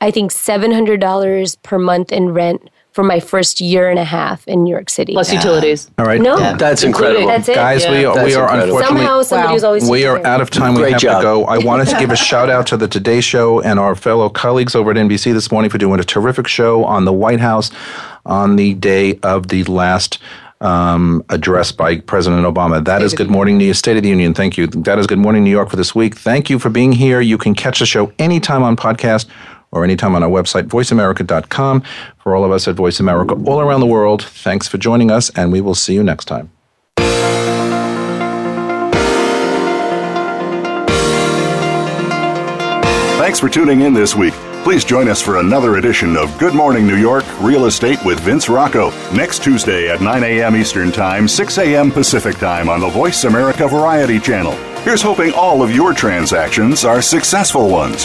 I think, $700 per month in rent for my first year and a half in New York City. Plus utilities. All right. no, That's incredible. that's it. Guys, we are, That's we are incredible. unfortunately. Somehow somebody Wow. was always We are out of time. We have job. to go. I (laughs) wanted to give a shout out to the Today Show and our fellow colleagues over at NBC this morning for doing a terrific show on the White House on the day of the last um, address by President Obama. That is Good Morning New York. State of the Union. Thank you. That is Good Morning New York for this week. Thank you for being here. You can catch the show anytime on podcast or anytime on our website, voiceamerica.com. For all of us at Voice America all around the world, thanks for joining us, and we will see you next time. Thanks for tuning in this week. Please join us for another edition of Good Morning New York Real Estate with Vince Rocco next Tuesday at 9 a.m. Eastern Time, 6 a.m. Pacific Time on the Voice America Variety Channel. Here's hoping all of your transactions are successful ones.